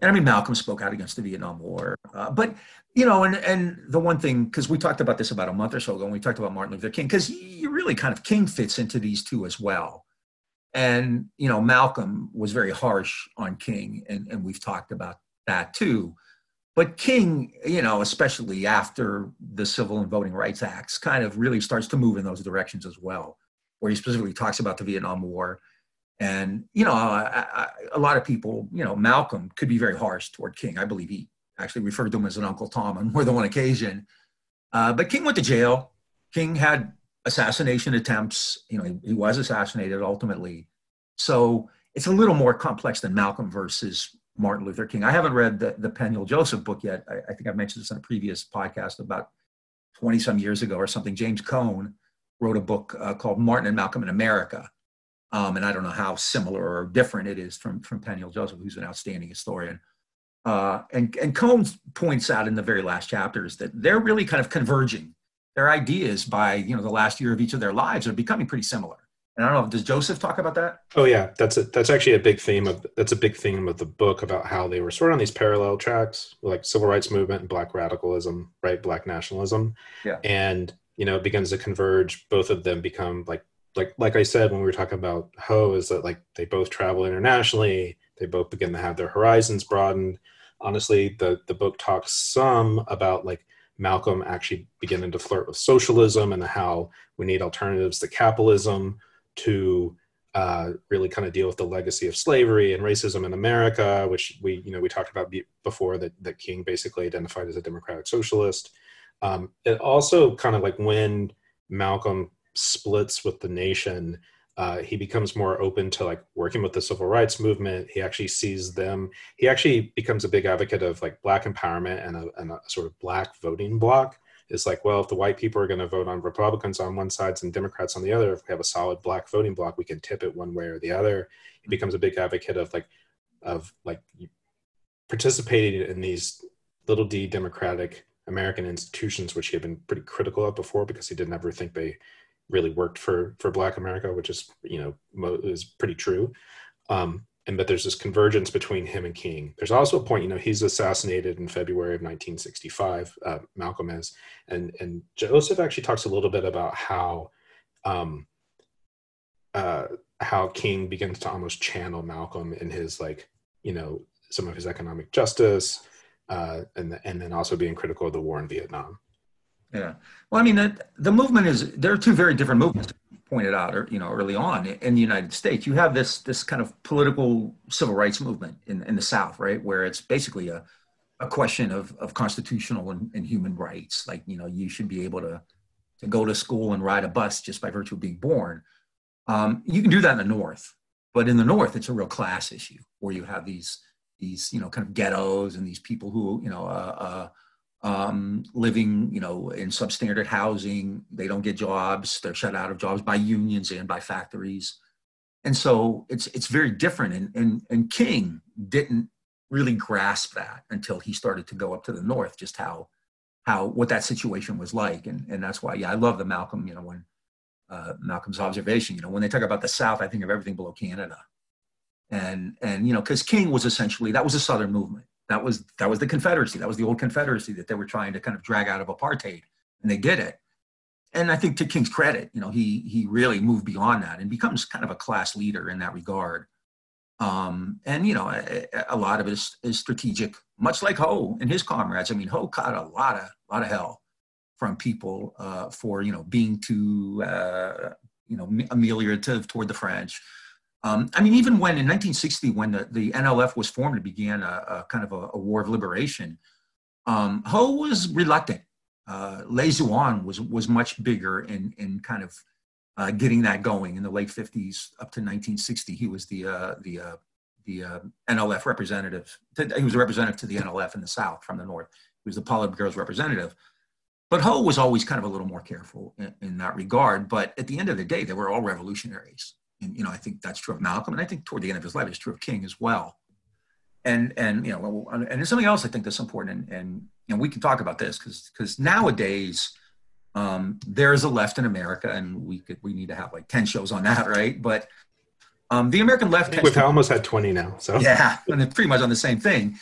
And I mean, Malcolm spoke out against the Vietnam War. Uh, but you know, and and the one thing because we talked about this about a month or so ago, and we talked about Martin Luther King, because you really kind of King fits into these two as well. And you know, Malcolm was very harsh on King, and and we've talked about that too. But King, you know, especially after the Civil and Voting Rights Acts, kind of really starts to move in those directions as well, where he specifically talks about the Vietnam War. And, you know, I, I, a lot of people, you know, Malcolm could be very harsh toward King. I believe he actually referred to him as an Uncle Tom on *laughs* more than one occasion. Uh, but King went to jail. King had assassination attempts. You know, he, he was assassinated ultimately. So it's a little more complex than Malcolm versus Martin Luther King. I haven't read the, the Peniel Joseph book yet. I, I think I mentioned this in a previous podcast about 20 some years ago or something. James Cone wrote a book uh, called Martin and Malcolm in America. Um, and I don't know how similar or different it is from, from Peniel Joseph, who's an outstanding historian. Uh, and, and Cone points out in the very last chapters that they're really kind of converging. Their ideas by you know the last year of each of their lives are becoming pretty similar. And I don't know, does Joseph talk about that? Oh yeah, that's a, that's actually a big theme of that's a big theme of the book about how they were sort of on these parallel tracks, like civil rights movement and black radicalism, right? Black nationalism. Yeah. And you know, it begins to converge. Both of them become like like like I said when we were talking about Ho, is that like they both travel internationally. They both begin to have their horizons broadened. Honestly, the the book talks some about like Malcolm actually beginning to flirt with socialism and how we need alternatives to capitalism to uh, really kind of deal with the legacy of slavery and racism in America, which we, you know, we talked about before that, that King basically identified as a democratic socialist. Um, it also kind of like when Malcolm splits with the nation, uh, he becomes more open to like working with the civil rights movement. He actually sees them. He actually becomes a big advocate of like black empowerment and a, and a sort of black voting bloc is like, well, if the white people are going to vote on Republicans on one side and Democrats on the other, if we have a solid black voting bloc, we can tip it one way or the other. He becomes a big advocate of like, of like participating in these little d democratic American institutions, which he had been pretty critical of before because he didn't ever think they really worked for for Black America, which is you know is pretty true. Um, and but there's this convergence between him and King. There's also a point, you know, he's assassinated in February of 1965. Uh, Malcolm is, and and Joseph actually talks a little bit about how, um, uh, how King begins to almost channel Malcolm in his like, you know, some of his economic justice, uh, and and then also being critical of the war in Vietnam. Yeah, well, I mean, the, the movement is there are two very different movements pointed out, or you know, early on in the United States, you have this this kind of political civil rights movement in, in the South, right, where it's basically a, a question of, of constitutional and, and human rights. Like, you know, you should be able to to go to school and ride a bus just by virtue of being born. Um, you can do that in the North, but in the North, it's a real class issue where you have these these you know kind of ghettos and these people who you know uh, uh, um, living, you know, in substandard housing. They don't get jobs. They're shut out of jobs by unions and by factories. And so it's it's very different. And and and King didn't really grasp that until he started to go up to the north, just how how what that situation was like. And and that's why, yeah, I love the Malcolm, you know, when uh, Malcolm's observation, you know, when they talk about the South, I think of everything below Canada. And and you know, because King was essentially that was a Southern movement that was that was the Confederacy. That was the old Confederacy that they were trying to kind of drag out of apartheid, and they did it. And I think to King's credit, you know, he he really moved beyond that and becomes kind of a class leader in that regard. Um, and you know, a, a, lot of it is, is strategic, much like Ho and his comrades. I mean, Ho caught a lot of a lot of hell from people uh, for you know being too uh, you know ameliorative toward the French, um, I mean, even when in 1960, when the, the NLF was formed and began a, a kind of a, a, war of liberation, um, Ho was reluctant. Uh, Le Duan was was much bigger in in kind of uh, getting that going in the late 50s up to 1960. He was the uh, the uh, the uh, NLF representative. He was a representative to the NLF in the South from the North, He was the Politburo's representative. But Ho was always kind of a little more careful in, in, that regard. But at the end of the day, they were all revolutionaries. And, you know, I think that's true of Malcolm. And I think toward the end of his life, it's true of King as well. And, and you know, and there's something else I think that's important. And, and you know, we can talk about this because because nowadays, um, there's a left in America, and we could we need to have like ten shows on that, right? But um, the American left. we've to, almost had twenty now, so yeah, and it's pretty much on the same thing.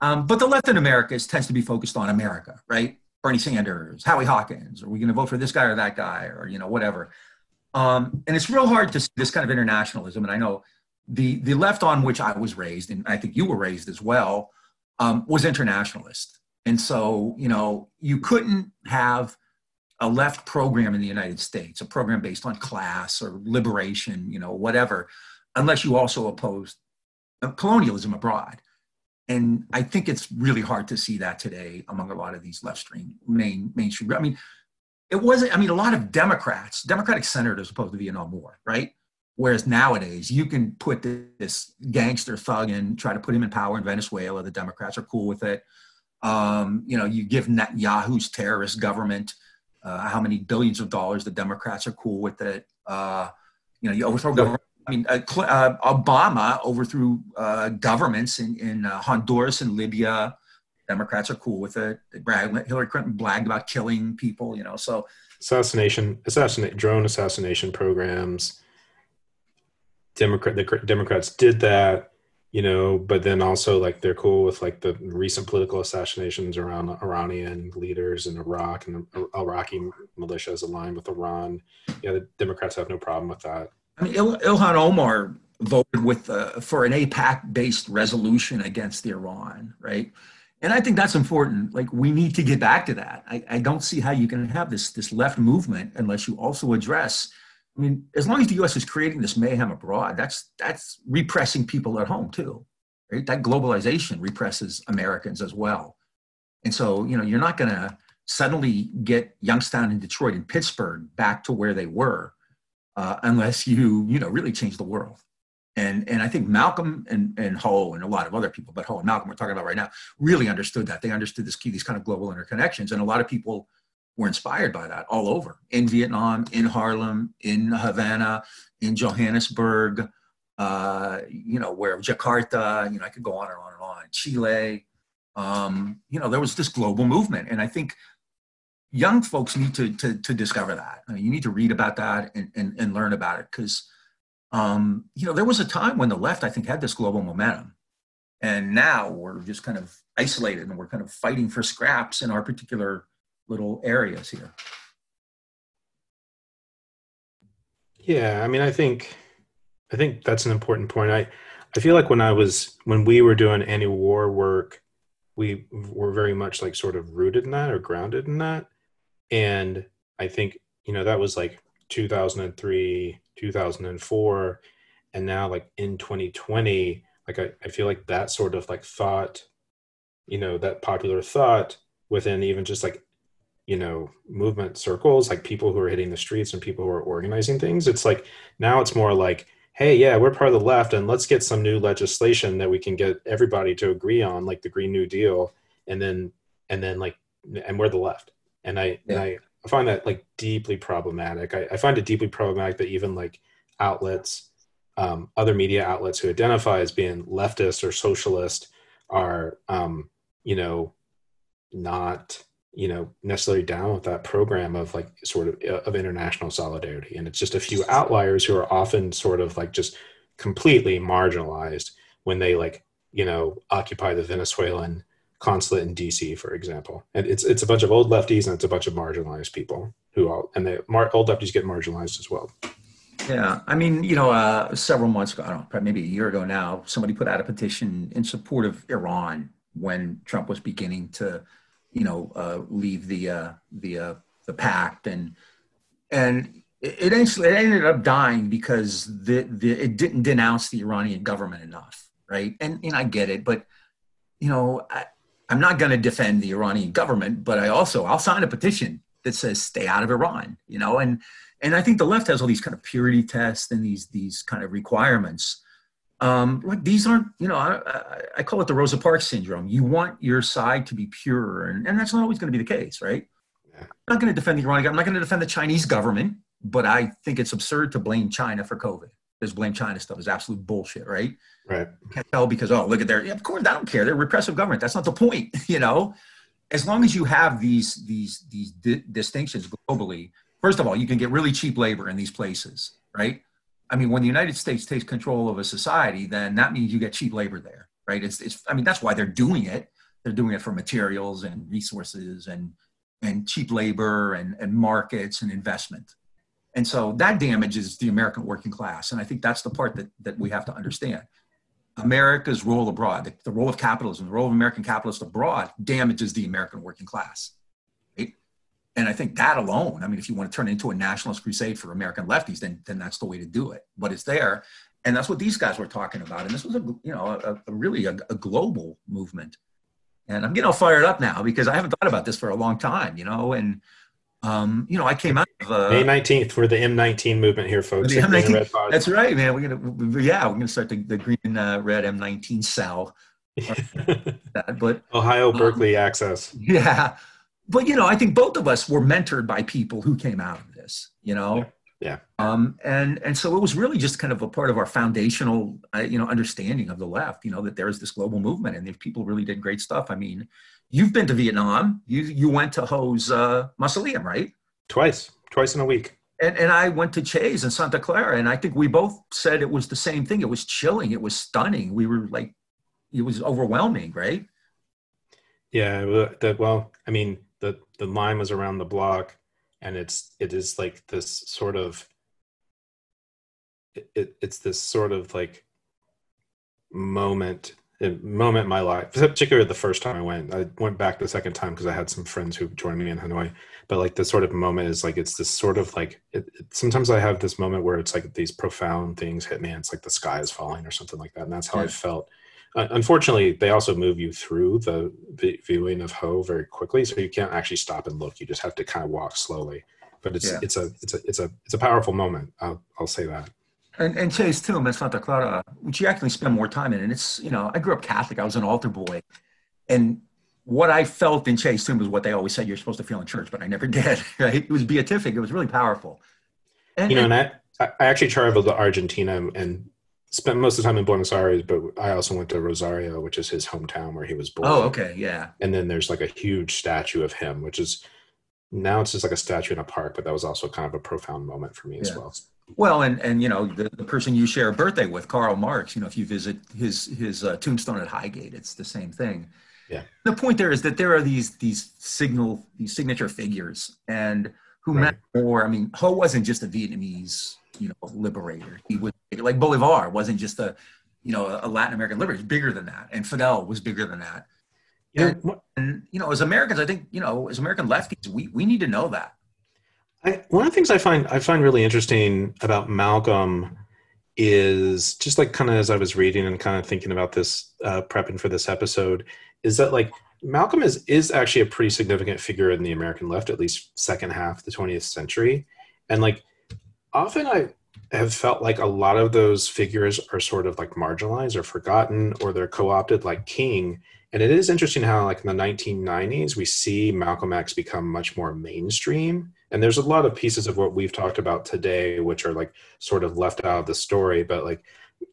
Um, but the left in America is, tends to be focused on America, right? Bernie Sanders, Howie Hawkins, are we going to vote for this guy or that guy, or you know whatever. Um, and it's real hard to see this kind of internationalism. And I know the the left on which I was raised, and I think you were raised as well, um, was internationalist. And so you know you couldn't have a left program in the United States, a program based on class or liberation, you know, whatever, unless you also opposed colonialism abroad. And I think it's really hard to see that today among a lot of these left stream main mainstream. I mean, it wasn't. I mean, a lot of Democrats, Democratic senators opposed to the Vietnam War, right? Whereas nowadays, you can put this gangster thug and try to put him in power in Venezuela. The Democrats are cool with it. Um, you know, you give Netanyahu's terrorist government uh, how many billions of dollars the Democrats are cool with it. Uh, you know, you overthrow government. I mean, uh, uh Obama overthrew uh, governments in, in uh, Honduras and Libya. Democrats are cool with it. Hillary Clinton bragged about killing people. You know, so assassination, assassinate, drone assassination programs. Democrat, the Democrats did that you know, but then also like they're cool with like the recent political assassinations around Iranian leaders in Iraq and the Iraqi militias aligned with Iran. Yeah, the Democrats have no problem with that. I mean, Il- Ilhan Omar voted with uh, for an AIPAC-based resolution against Iran, right? And I think that's important. Like we need to get back to that. I, I don't see how you can have this this left movement unless you also address I mean, as long as the U.S. is creating this mayhem abroad, that's that's repressing people at home too. Right? That globalization represses Americans as well. And so, you know, you're not going to suddenly get Youngstown and Detroit and Pittsburgh back to where they were uh, unless you, you know, really change the world. And and I think Malcolm and and Ho and a lot of other people, but Ho and Malcolm we're talking about right now, really understood that. They understood this key, these kind of global interconnections, and a lot of people were inspired by that all over in Vietnam, in Harlem, in Havana, in Johannesburg, uh, you know, where Jakarta, you know, I could go on and on and on, Chile. Um, you know, there was this global movement. And I think young folks need to, to, to discover that. I mean, you need to read about that and, and, and learn about it because, um, you know, there was a time when the left, I think, had this global momentum. And now we're just kind of isolated and we're kind of fighting for scraps in our particular little areas here. Yeah, I mean, I think, I think that's an important point. I, I feel like when I was when we were doing anti-war work, we were very much like sort of rooted in that or grounded in that, and I think you know that was like 2003, 2004, and now like in 2020, like I, I feel like that sort of like thought, you know, that popular thought within even just like you know movement circles like people who are hitting the streets and people who are organizing things it's like now it's more like hey yeah we're part of the left and let's get some new legislation that we can get everybody to agree on like the green new deal and then and then like and we're the left and i yeah. and i find that like deeply problematic. I, I, find it deeply problematic that even like outlets um, other media outlets who identify as being leftist or socialist are um, you know not you know necessarily down with that program of like sort of uh, of international solidarity. And it's just a few outliers who are often sort of like just completely marginalized when they like you know occupy the venezuelan consulate in dc for example. And it's it's a bunch of old lefties and it's a bunch of marginalized people who all and the mar- old lefties get marginalized as well. Yeah, I mean, you know, uh, several months ago, I don't know, maybe a year ago now, somebody put out a petition in support of Iran when Trump was beginning to you know, uh, leave the uh, the uh, the pact, and and it, it ended up dying because the, the it didn't denounce the Iranian government enough, right? And and I get it, but you know, I, I'm not going to defend the Iranian government, but I also I'll sign a petition that says stay out of Iran, you know, and and I think the left has all these kind of purity tests and these these kind of requirements um, like these aren't, you know, I, I, call it the Rosa Parks syndrome. You want your side to be pure, and, and that's not always going to be the case, right? I'm not going to defend the Iranian. I'm not going to defend the Chinese government, but I think it's absurd to blame China for COVID. This blame China stuff is absolute bullshit, right? Right. can't tell because oh look at their of course I don't care. They're repressive government. That's not the point, *laughs* you know. As long as you have these these these di- distinctions globally, first of all, you can get really cheap labor in these places, right? I mean, when the United States takes control of a society, then that means you get cheap labor there, right? It's, it's I mean, that's why they're doing it. They're doing it for materials and resources and and cheap labor and, and markets and investment. And so that damages the American working class. And I think that's the part that, that we have to understand. America's role abroad, the, the role of capitalism, the role of American capitalists abroad damages the American working class. Right? And I think that alone, I mean, if you want to turn it into a nationalist crusade for American lefties, then, then that's the way to do it. But it's there. And that's what these guys were talking about. And this was a, you know, a, a really a, a global movement. And I'm getting all fired up now because I haven't thought about this for a long time, you know, and, um, you know, I came out of uh, May 19th for the M19 movement here, folks. The M19, that's right, man. We're gonna, yeah, we're gonna start the, the green uh, red M19 cell. *laughs* but Ohio Berkeley um, access. Yeah, but you know, I think both of us were mentored by people who came out of this. You know. Yeah. Yeah. Um, and and so it was really just kind of a part of our foundational, uh, you know, understanding of the left. You know that there is this global movement, and if people really did great stuff. I mean, you've been to Vietnam. You you went to Ho's uh, mausoleum, right? Twice, twice in a week. And and I went to Che's in Santa Clara, and I think we both said it was the same thing. It was chilling. It was stunning. We were like, it was overwhelming, right? Yeah. That well, I mean, the the line was around the block and it's it is like this sort of it, it's this sort of like moment moment in my life particularly the first time i went i went back the second time because i had some friends who joined me in hanoi but like the sort of moment is like it's this sort of like it, it, sometimes i have this moment where it's like these profound things hit me and it's like the sky is falling or something like that and that's how yeah. i felt uh, unfortunately, they also move you through the viewing of Ho very quickly, so you can't actually stop and look. You just have to kind of walk slowly. But it's yeah. it's a it's a it's a it's a powerful moment. I'll I'll say that. And, and Che's tomb in Santa Clara, which uh, you actually spend more time in, and it's you know I grew up Catholic. I was an altar boy, and what I felt in Che's tomb was what they always said you're supposed to feel in church, but I never *laughs* did. Right? It was beatific. It was really powerful. And, you know, and I, I actually traveled to Argentina and spent most of the time in Buenos Aires, but I also went to Rosario, which is his hometown where he was born. Oh, okay, yeah. And then there's like a huge statue of him, which is now it's just like a statue in a park, but that was also kind of a profound moment for me yeah. as well. Well, and and you know the, the person you share a birthday with, Karl Marx. You know, if you visit his his uh, tombstone at Highgate, it's the same thing. Yeah. The point there is that there are these these signal these signature figures, and who right. meant more. I mean, Ho wasn't just a Vietnamese you know liberator. He was like Bolivar wasn't just a you know a Latin American liberator. He's bigger than that, and Fidel was bigger than that. Yeah. And, and, you know, as Americans, I think you know, as American lefties, we we need to know that. I, one of the things I find I find really interesting about Malcolm is just like kind of as I was reading and kind of thinking about this, uh, prepping for this episode, is that like Malcolm is is actually a pretty significant figure in the American left, at least second half the 20th century, and like often I have felt like a lot of those figures are sort of like marginalized or forgotten or they're co-opted like King. And it is interesting how like in the 1990s we see Malcolm X become much more mainstream. And there's a lot of pieces of what we've talked about today which are like sort of left out of the story, but like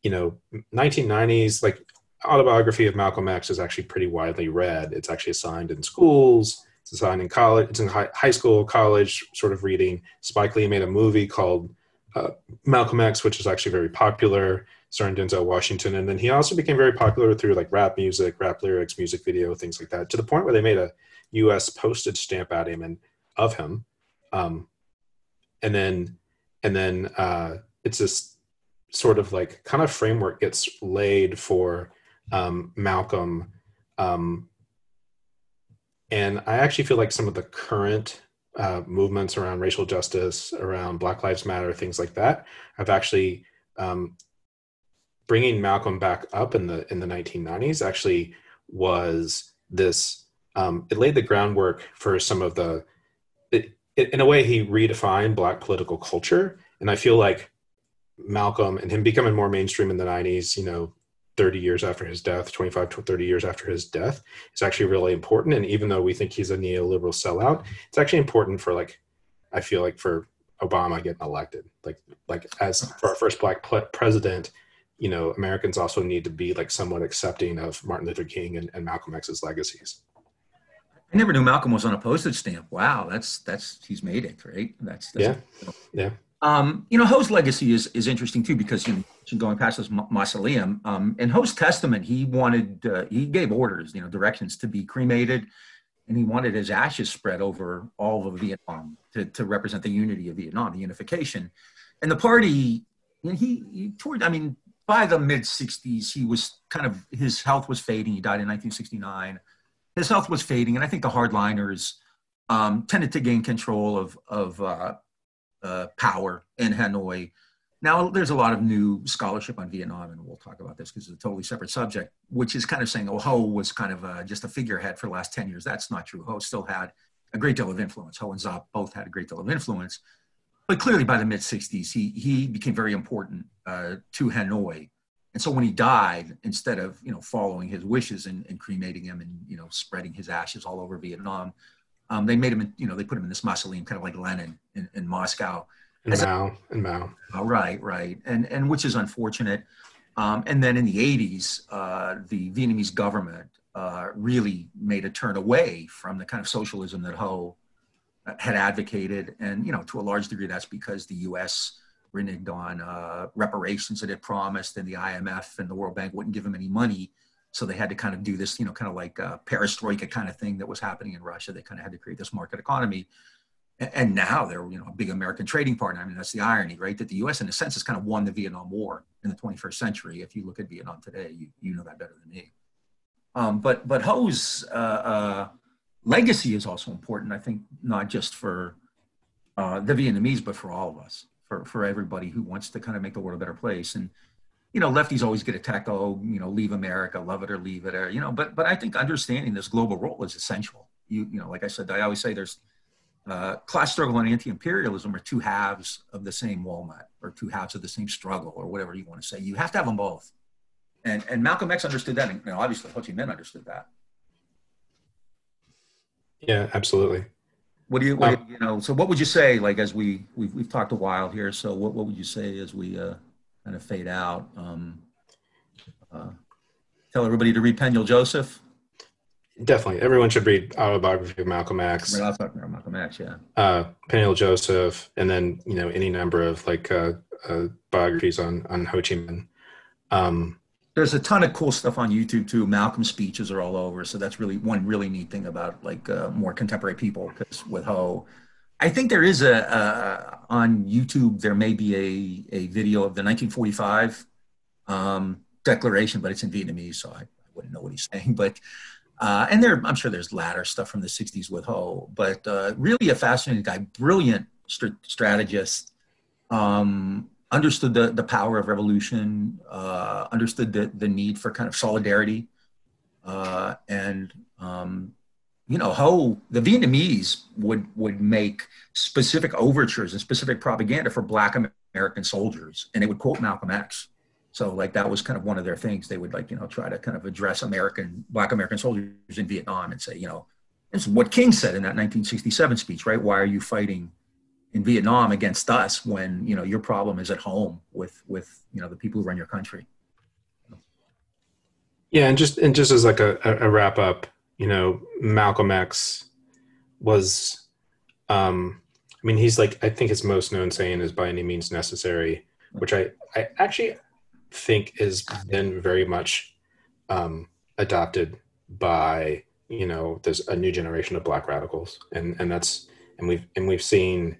you know 1990s like autobiography of Malcolm X is actually pretty widely read. It's actually assigned in schools it's assigned in college. It's in high, school, college sort of reading. Spike Lee made a movie called uh, Malcolm X, which is actually very popular, starring Denzel Washington. And then he also became very popular through like rap music, rap lyrics, music video, things like that, to the point where they made a U.S. postage stamp at him and of him. Um, and then, and then uh, it's this sort of like kind of framework gets laid for um, Malcolm um, and I actually feel like some of the current uh, movements around racial justice, around Black Lives Matter, things like that, have actually um, bringing Malcolm back up in the in the 1990s. Actually, was this um, it laid the groundwork for some of the. In a way, he redefined Black political culture, and I feel like Malcolm and him becoming more mainstream in the 90s, you know, 30 years after his death, 25 to 30 years after his death, is actually really important. And even though we think he's a neoliberal sellout, it's actually important for like, I feel like for Obama getting elected, like like as for our first black president, you know, Americans also need to be like somewhat accepting of Martin Luther King and, and Malcolm X's legacies. I never knew Malcolm was on a postage stamp. Wow, that's that's he's made it, right? That's, that's yeah, yeah. Um, you know, Ho's legacy is is interesting too because you know, going past his mausoleum. Um, in Ho's testament, he wanted uh, he gave orders, you know, directions to be cremated, and he wanted his ashes spread over all of Vietnam to to represent the unity of Vietnam, the unification. And the party, And he, he toward, I mean, by the mid '60s, he was kind of his health was fading. He died in 1969 his health was fading, and I think the hardliners um, tended to gain control of of uh, uh, power in Hanoi. Now, there's a lot of new scholarship on Vietnam, and we'll talk about this because it's a totally separate subject, which is kind of saying, oh, Ho was kind of uh, just a figurehead for the last 10 years. That's not true. Ho still had a great deal of influence. Ho and Giap both had a great deal of influence. But clearly, by the mid 60s, he, he became very important uh, to Hanoi and so when he died, instead of you know following his wishes and, and cremating him and you know spreading his ashes all over Vietnam, um, they made him you know they put him in this mausoleum, kind of like Lenin in, in Moscow. And Mao, a, and Mao. Oh, right, right, and and which is unfortunate. Um, and then in the 80s, uh, the Vietnamese government uh, really made a turn away from the kind of socialism that Ho had advocated, and you know to a large degree that's because the U.S reneged on uh, reparations that it promised, and the IMF and the World Bank wouldn't give them any money. So they had to kind of do this, you know, kind of like a perestroika kind of thing that was happening in Russia. They kind of had to create this market economy. And now they're, you know, a big American trading partner. I mean, that's the irony, right? That the U.S. in a sense has kind of won the Vietnam War in the 21st century. If you look at Vietnam today, you, you know that better than me. Um, but but Ho's uh, uh, legacy is also important. I think not just for uh, the Vietnamese, but for all of us for, for everybody who wants to kind of make the world a better place. And, you know, lefties always get attacked, oh, you know, leave America, love it or leave it, or, you know, but, but I think understanding this global role is essential. You, you know, like I said, I always say there's uh, class struggle and anti-imperialism are two halves of the same walnut or two halves of the same struggle or whatever you want to say. You have to have them both. And, and Malcolm X understood that. And you know, obviously Ho Chi Minh understood that. Yeah, absolutely. What do you, what, um, you know, so what would you say, like, as we, we've, we've talked a while here, so what, what would you say as we uh, kind of fade out? Um, uh, tell everybody to read Peniel Joseph. Definitely. Everyone should read Autobiography of Malcolm X. Right, about Malcolm X, yeah. Uh, Peniel Joseph, and then, you know, any number of like uh, uh, biographies on, on Ho Chi Minh. Um, there's a ton of cool stuff on YouTube too. Malcolm speeches are all over, so that's really one really neat thing about like uh, more contemporary people. Because with Ho, I think there is a on YouTube there may be a a video of the 1945 um, declaration, but it's in Vietnamese, so I, I wouldn't know what he's *laughs* saying. But uh, and there, I'm sure there's latter stuff from the 60s with Ho, but uh, really a fascinating guy, brilliant st- strategist. Um, understood the, the power of revolution, uh, understood the, the need for kind of solidarity. Uh, and, um, you know, Ho, the Vietnamese would, would make specific overtures and specific propaganda for Black American soldiers, and they would quote Malcolm X. So, like, that was kind of one of their things. They would, like, you know, try to kind of address American, Black American soldiers in Vietnam and say, you know, it's what King said in that 1967 speech, right? Why are you fighting in Vietnam against us when you know your problem is at home with with you know the people who run your country. Yeah, and just and just as like a, a wrap up, you know, Malcolm X was, um, I mean, he's like I think his most known saying is "by any means necessary," which I I actually think has been very much um, adopted by you know there's a new generation of black radicals and and that's and we've and we've seen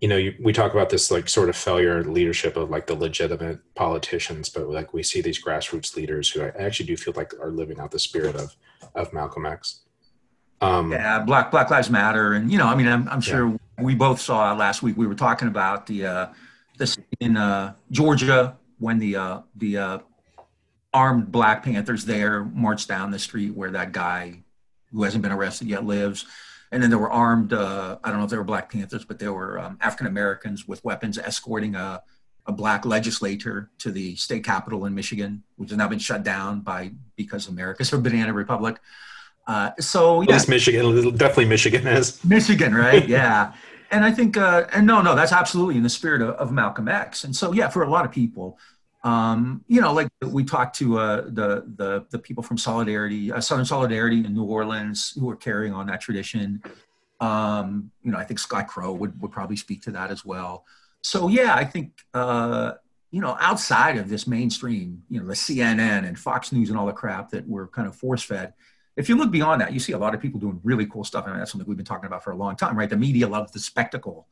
you know, you, we talk about this like sort of failure leadership of like the legitimate politicians, but like we see these grassroots leaders who I actually do feel like are living out the spirit of of Malcolm X. Um, yeah, Black Black Lives Matter, and you know, I mean, I'm, I'm sure yeah. we both saw last week. We were talking about the uh, this in uh, Georgia when the uh, the uh, armed Black Panthers there marched down the street where that guy who hasn't been arrested yet lives and then there were armed uh, i don't know if they were black panthers but there were um, african americans with weapons escorting a, a black legislator to the state capitol in Michigan, which has now been shut down by because America's *laughs* a banana republic. Uh, so yeah, Michigan, definitely Michigan is *laughs* Michigan, right? yeah, and I think, uh, and no, no, that's absolutely in the spirit of, of, Malcolm X. And so, yeah, for a lot of people, um, you know, like we talked to uh, the, the the people from Solidarity, uh, Southern Solidarity in New Orleans, who are carrying on that tradition. Um, you know, I think Scott Crow would would probably speak to that as well. So, yeah, I think. Uh, you know, outside of this mainstream, you know, the CNN and Fox News and all the crap that we're kind of force fed, if you look beyond that, you see a lot of people doing really cool stuff. And that's something we've been talking about for a long time, right? The media loves the spectacle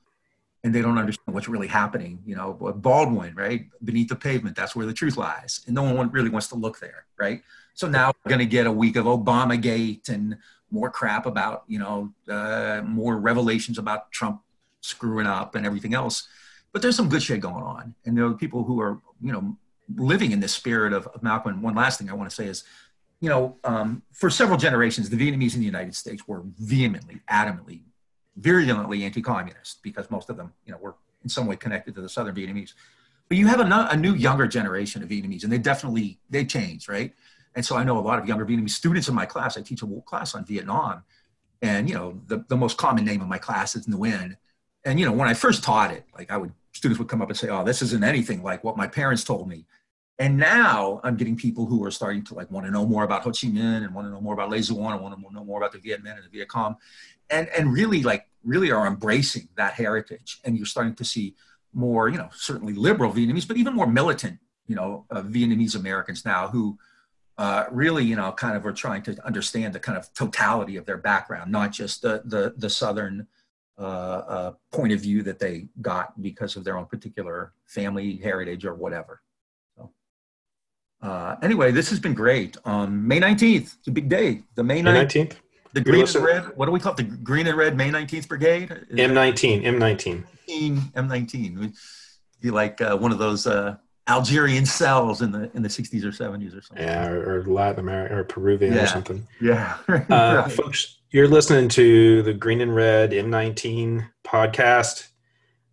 and they don't understand what's really happening. You know, Baldwin, right? Beneath the pavement, that's where the truth lies. And no one really wants to look there, right? So now we're going to get a week of Obamagate and more crap about, you know, uh, more revelations about Trump screwing up and everything else. But there's some good shit going on. And there are people who are, you know, living in this spirit of, of Malcolm. One last thing I want to say is you know, um, for several generations, the Vietnamese in the United States were vehemently, adamantly, virulently anti-communist because most of them, you know, were in some way connected to the Southern Vietnamese. But you have a, a new, younger generation of Vietnamese, and they definitely they change, right? And so I know a lot of younger Vietnamese students in my class. I teach a class on Vietnam, and you know, the, the most common name of my class is Nguyen. And you know, when I first taught it, like I would students would come up and say, "Oh, this isn't anything like what my parents told me." And now I'm getting people who are starting to like want to know more about Ho Chi Minh and want to know more about Le Duan and want to know more about the Viet Minh and the Viet Cong, and and really like really are embracing that heritage. And you're starting to see more, you know, certainly liberal Vietnamese, but even more militant, you know, uh, Vietnamese Americans now who uh, really, you know, kind of are trying to understand the kind of totality of their background, not just the the, the southern uh, uh point of view that they got because of their own particular family heritage or whatever. So uh, anyway, this has been great. Um, May 19th, it's a big day. The May, May 19th. The green and red, what do we call it? The green and red May 19th Brigade? M19, M19. M19. Be like uh, one of those uh, Algerian cells in the in the 60s or 70s or something. Yeah, or, or Latin America or Peruvian yeah. or something. *laughs* Yeah. uh, right. Folks, you're listening to the Green and Red M19 podcast.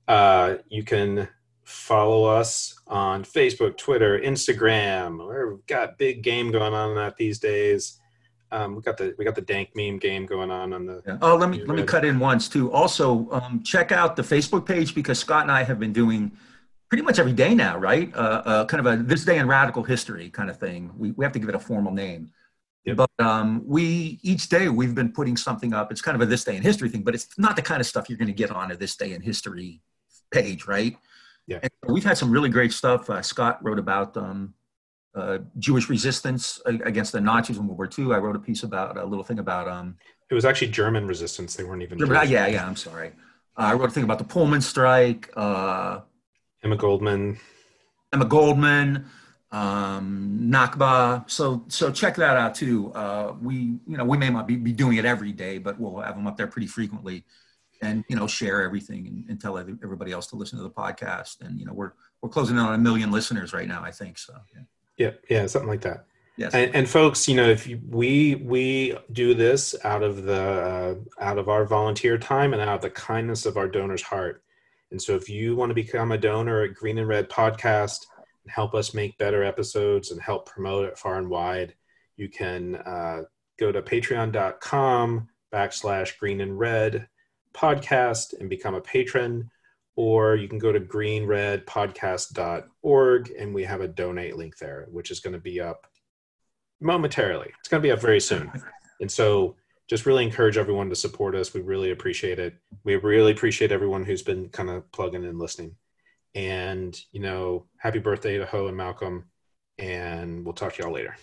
Uh, you can follow us on Facebook, Twitter, Instagram. We've got big game going on that these days. Um, we got the we got the dank meme game going on on the. Yeah. Oh, let me let red. me cut in once too. Also, um, check out the Facebook page because Scott and I have been doing pretty much every day now, right? Uh, uh, kind of a this day in radical history kind of thing. We we have to give it a formal name. Yep. But um, we each day we've been putting something up. It's kind of a this day in history thing, but it's not the kind of stuff you're going to get on a this day in history page, right? Yeah. And we've had some really great stuff. Uh, Scott wrote about um, uh, Jewish resistance against the Nazis in World War II. I wrote a piece about a little thing about. Um, it was actually German resistance. They weren't even. German, yeah, yeah. I'm sorry. Uh, I wrote a thing about the Pullman strike. Uh, Emma Goldman. Emma Goldman, um, Nakba. So so check that out too. Uh, we you know we may not be, be doing it every day, but we'll have them up there pretty frequently and you know share everything and, and, tell everybody else to listen to the podcast and you know we're we're closing in on a million listeners right now i think so yeah yeah, yeah something like that. Yes. And, and folks you know if you, we we do this out of the uh, out of our volunteer time and out of the kindness of our donors heart. And so if you want to become a donor at green and red podcast and help us make better episodes and help promote it far and wide you can uh, go to patreon.com backslash green and red podcast and become a patron, or you can go to greenredpodcast.org and we have a donate link there, which is going to be up momentarily. It's going to be up very soon. And so just really encourage everyone to support us. We really appreciate it. We really appreciate everyone who's been kind of plugging and listening. And, you know, happy birthday to Ho and Malcolm. And we'll talk to y'all later.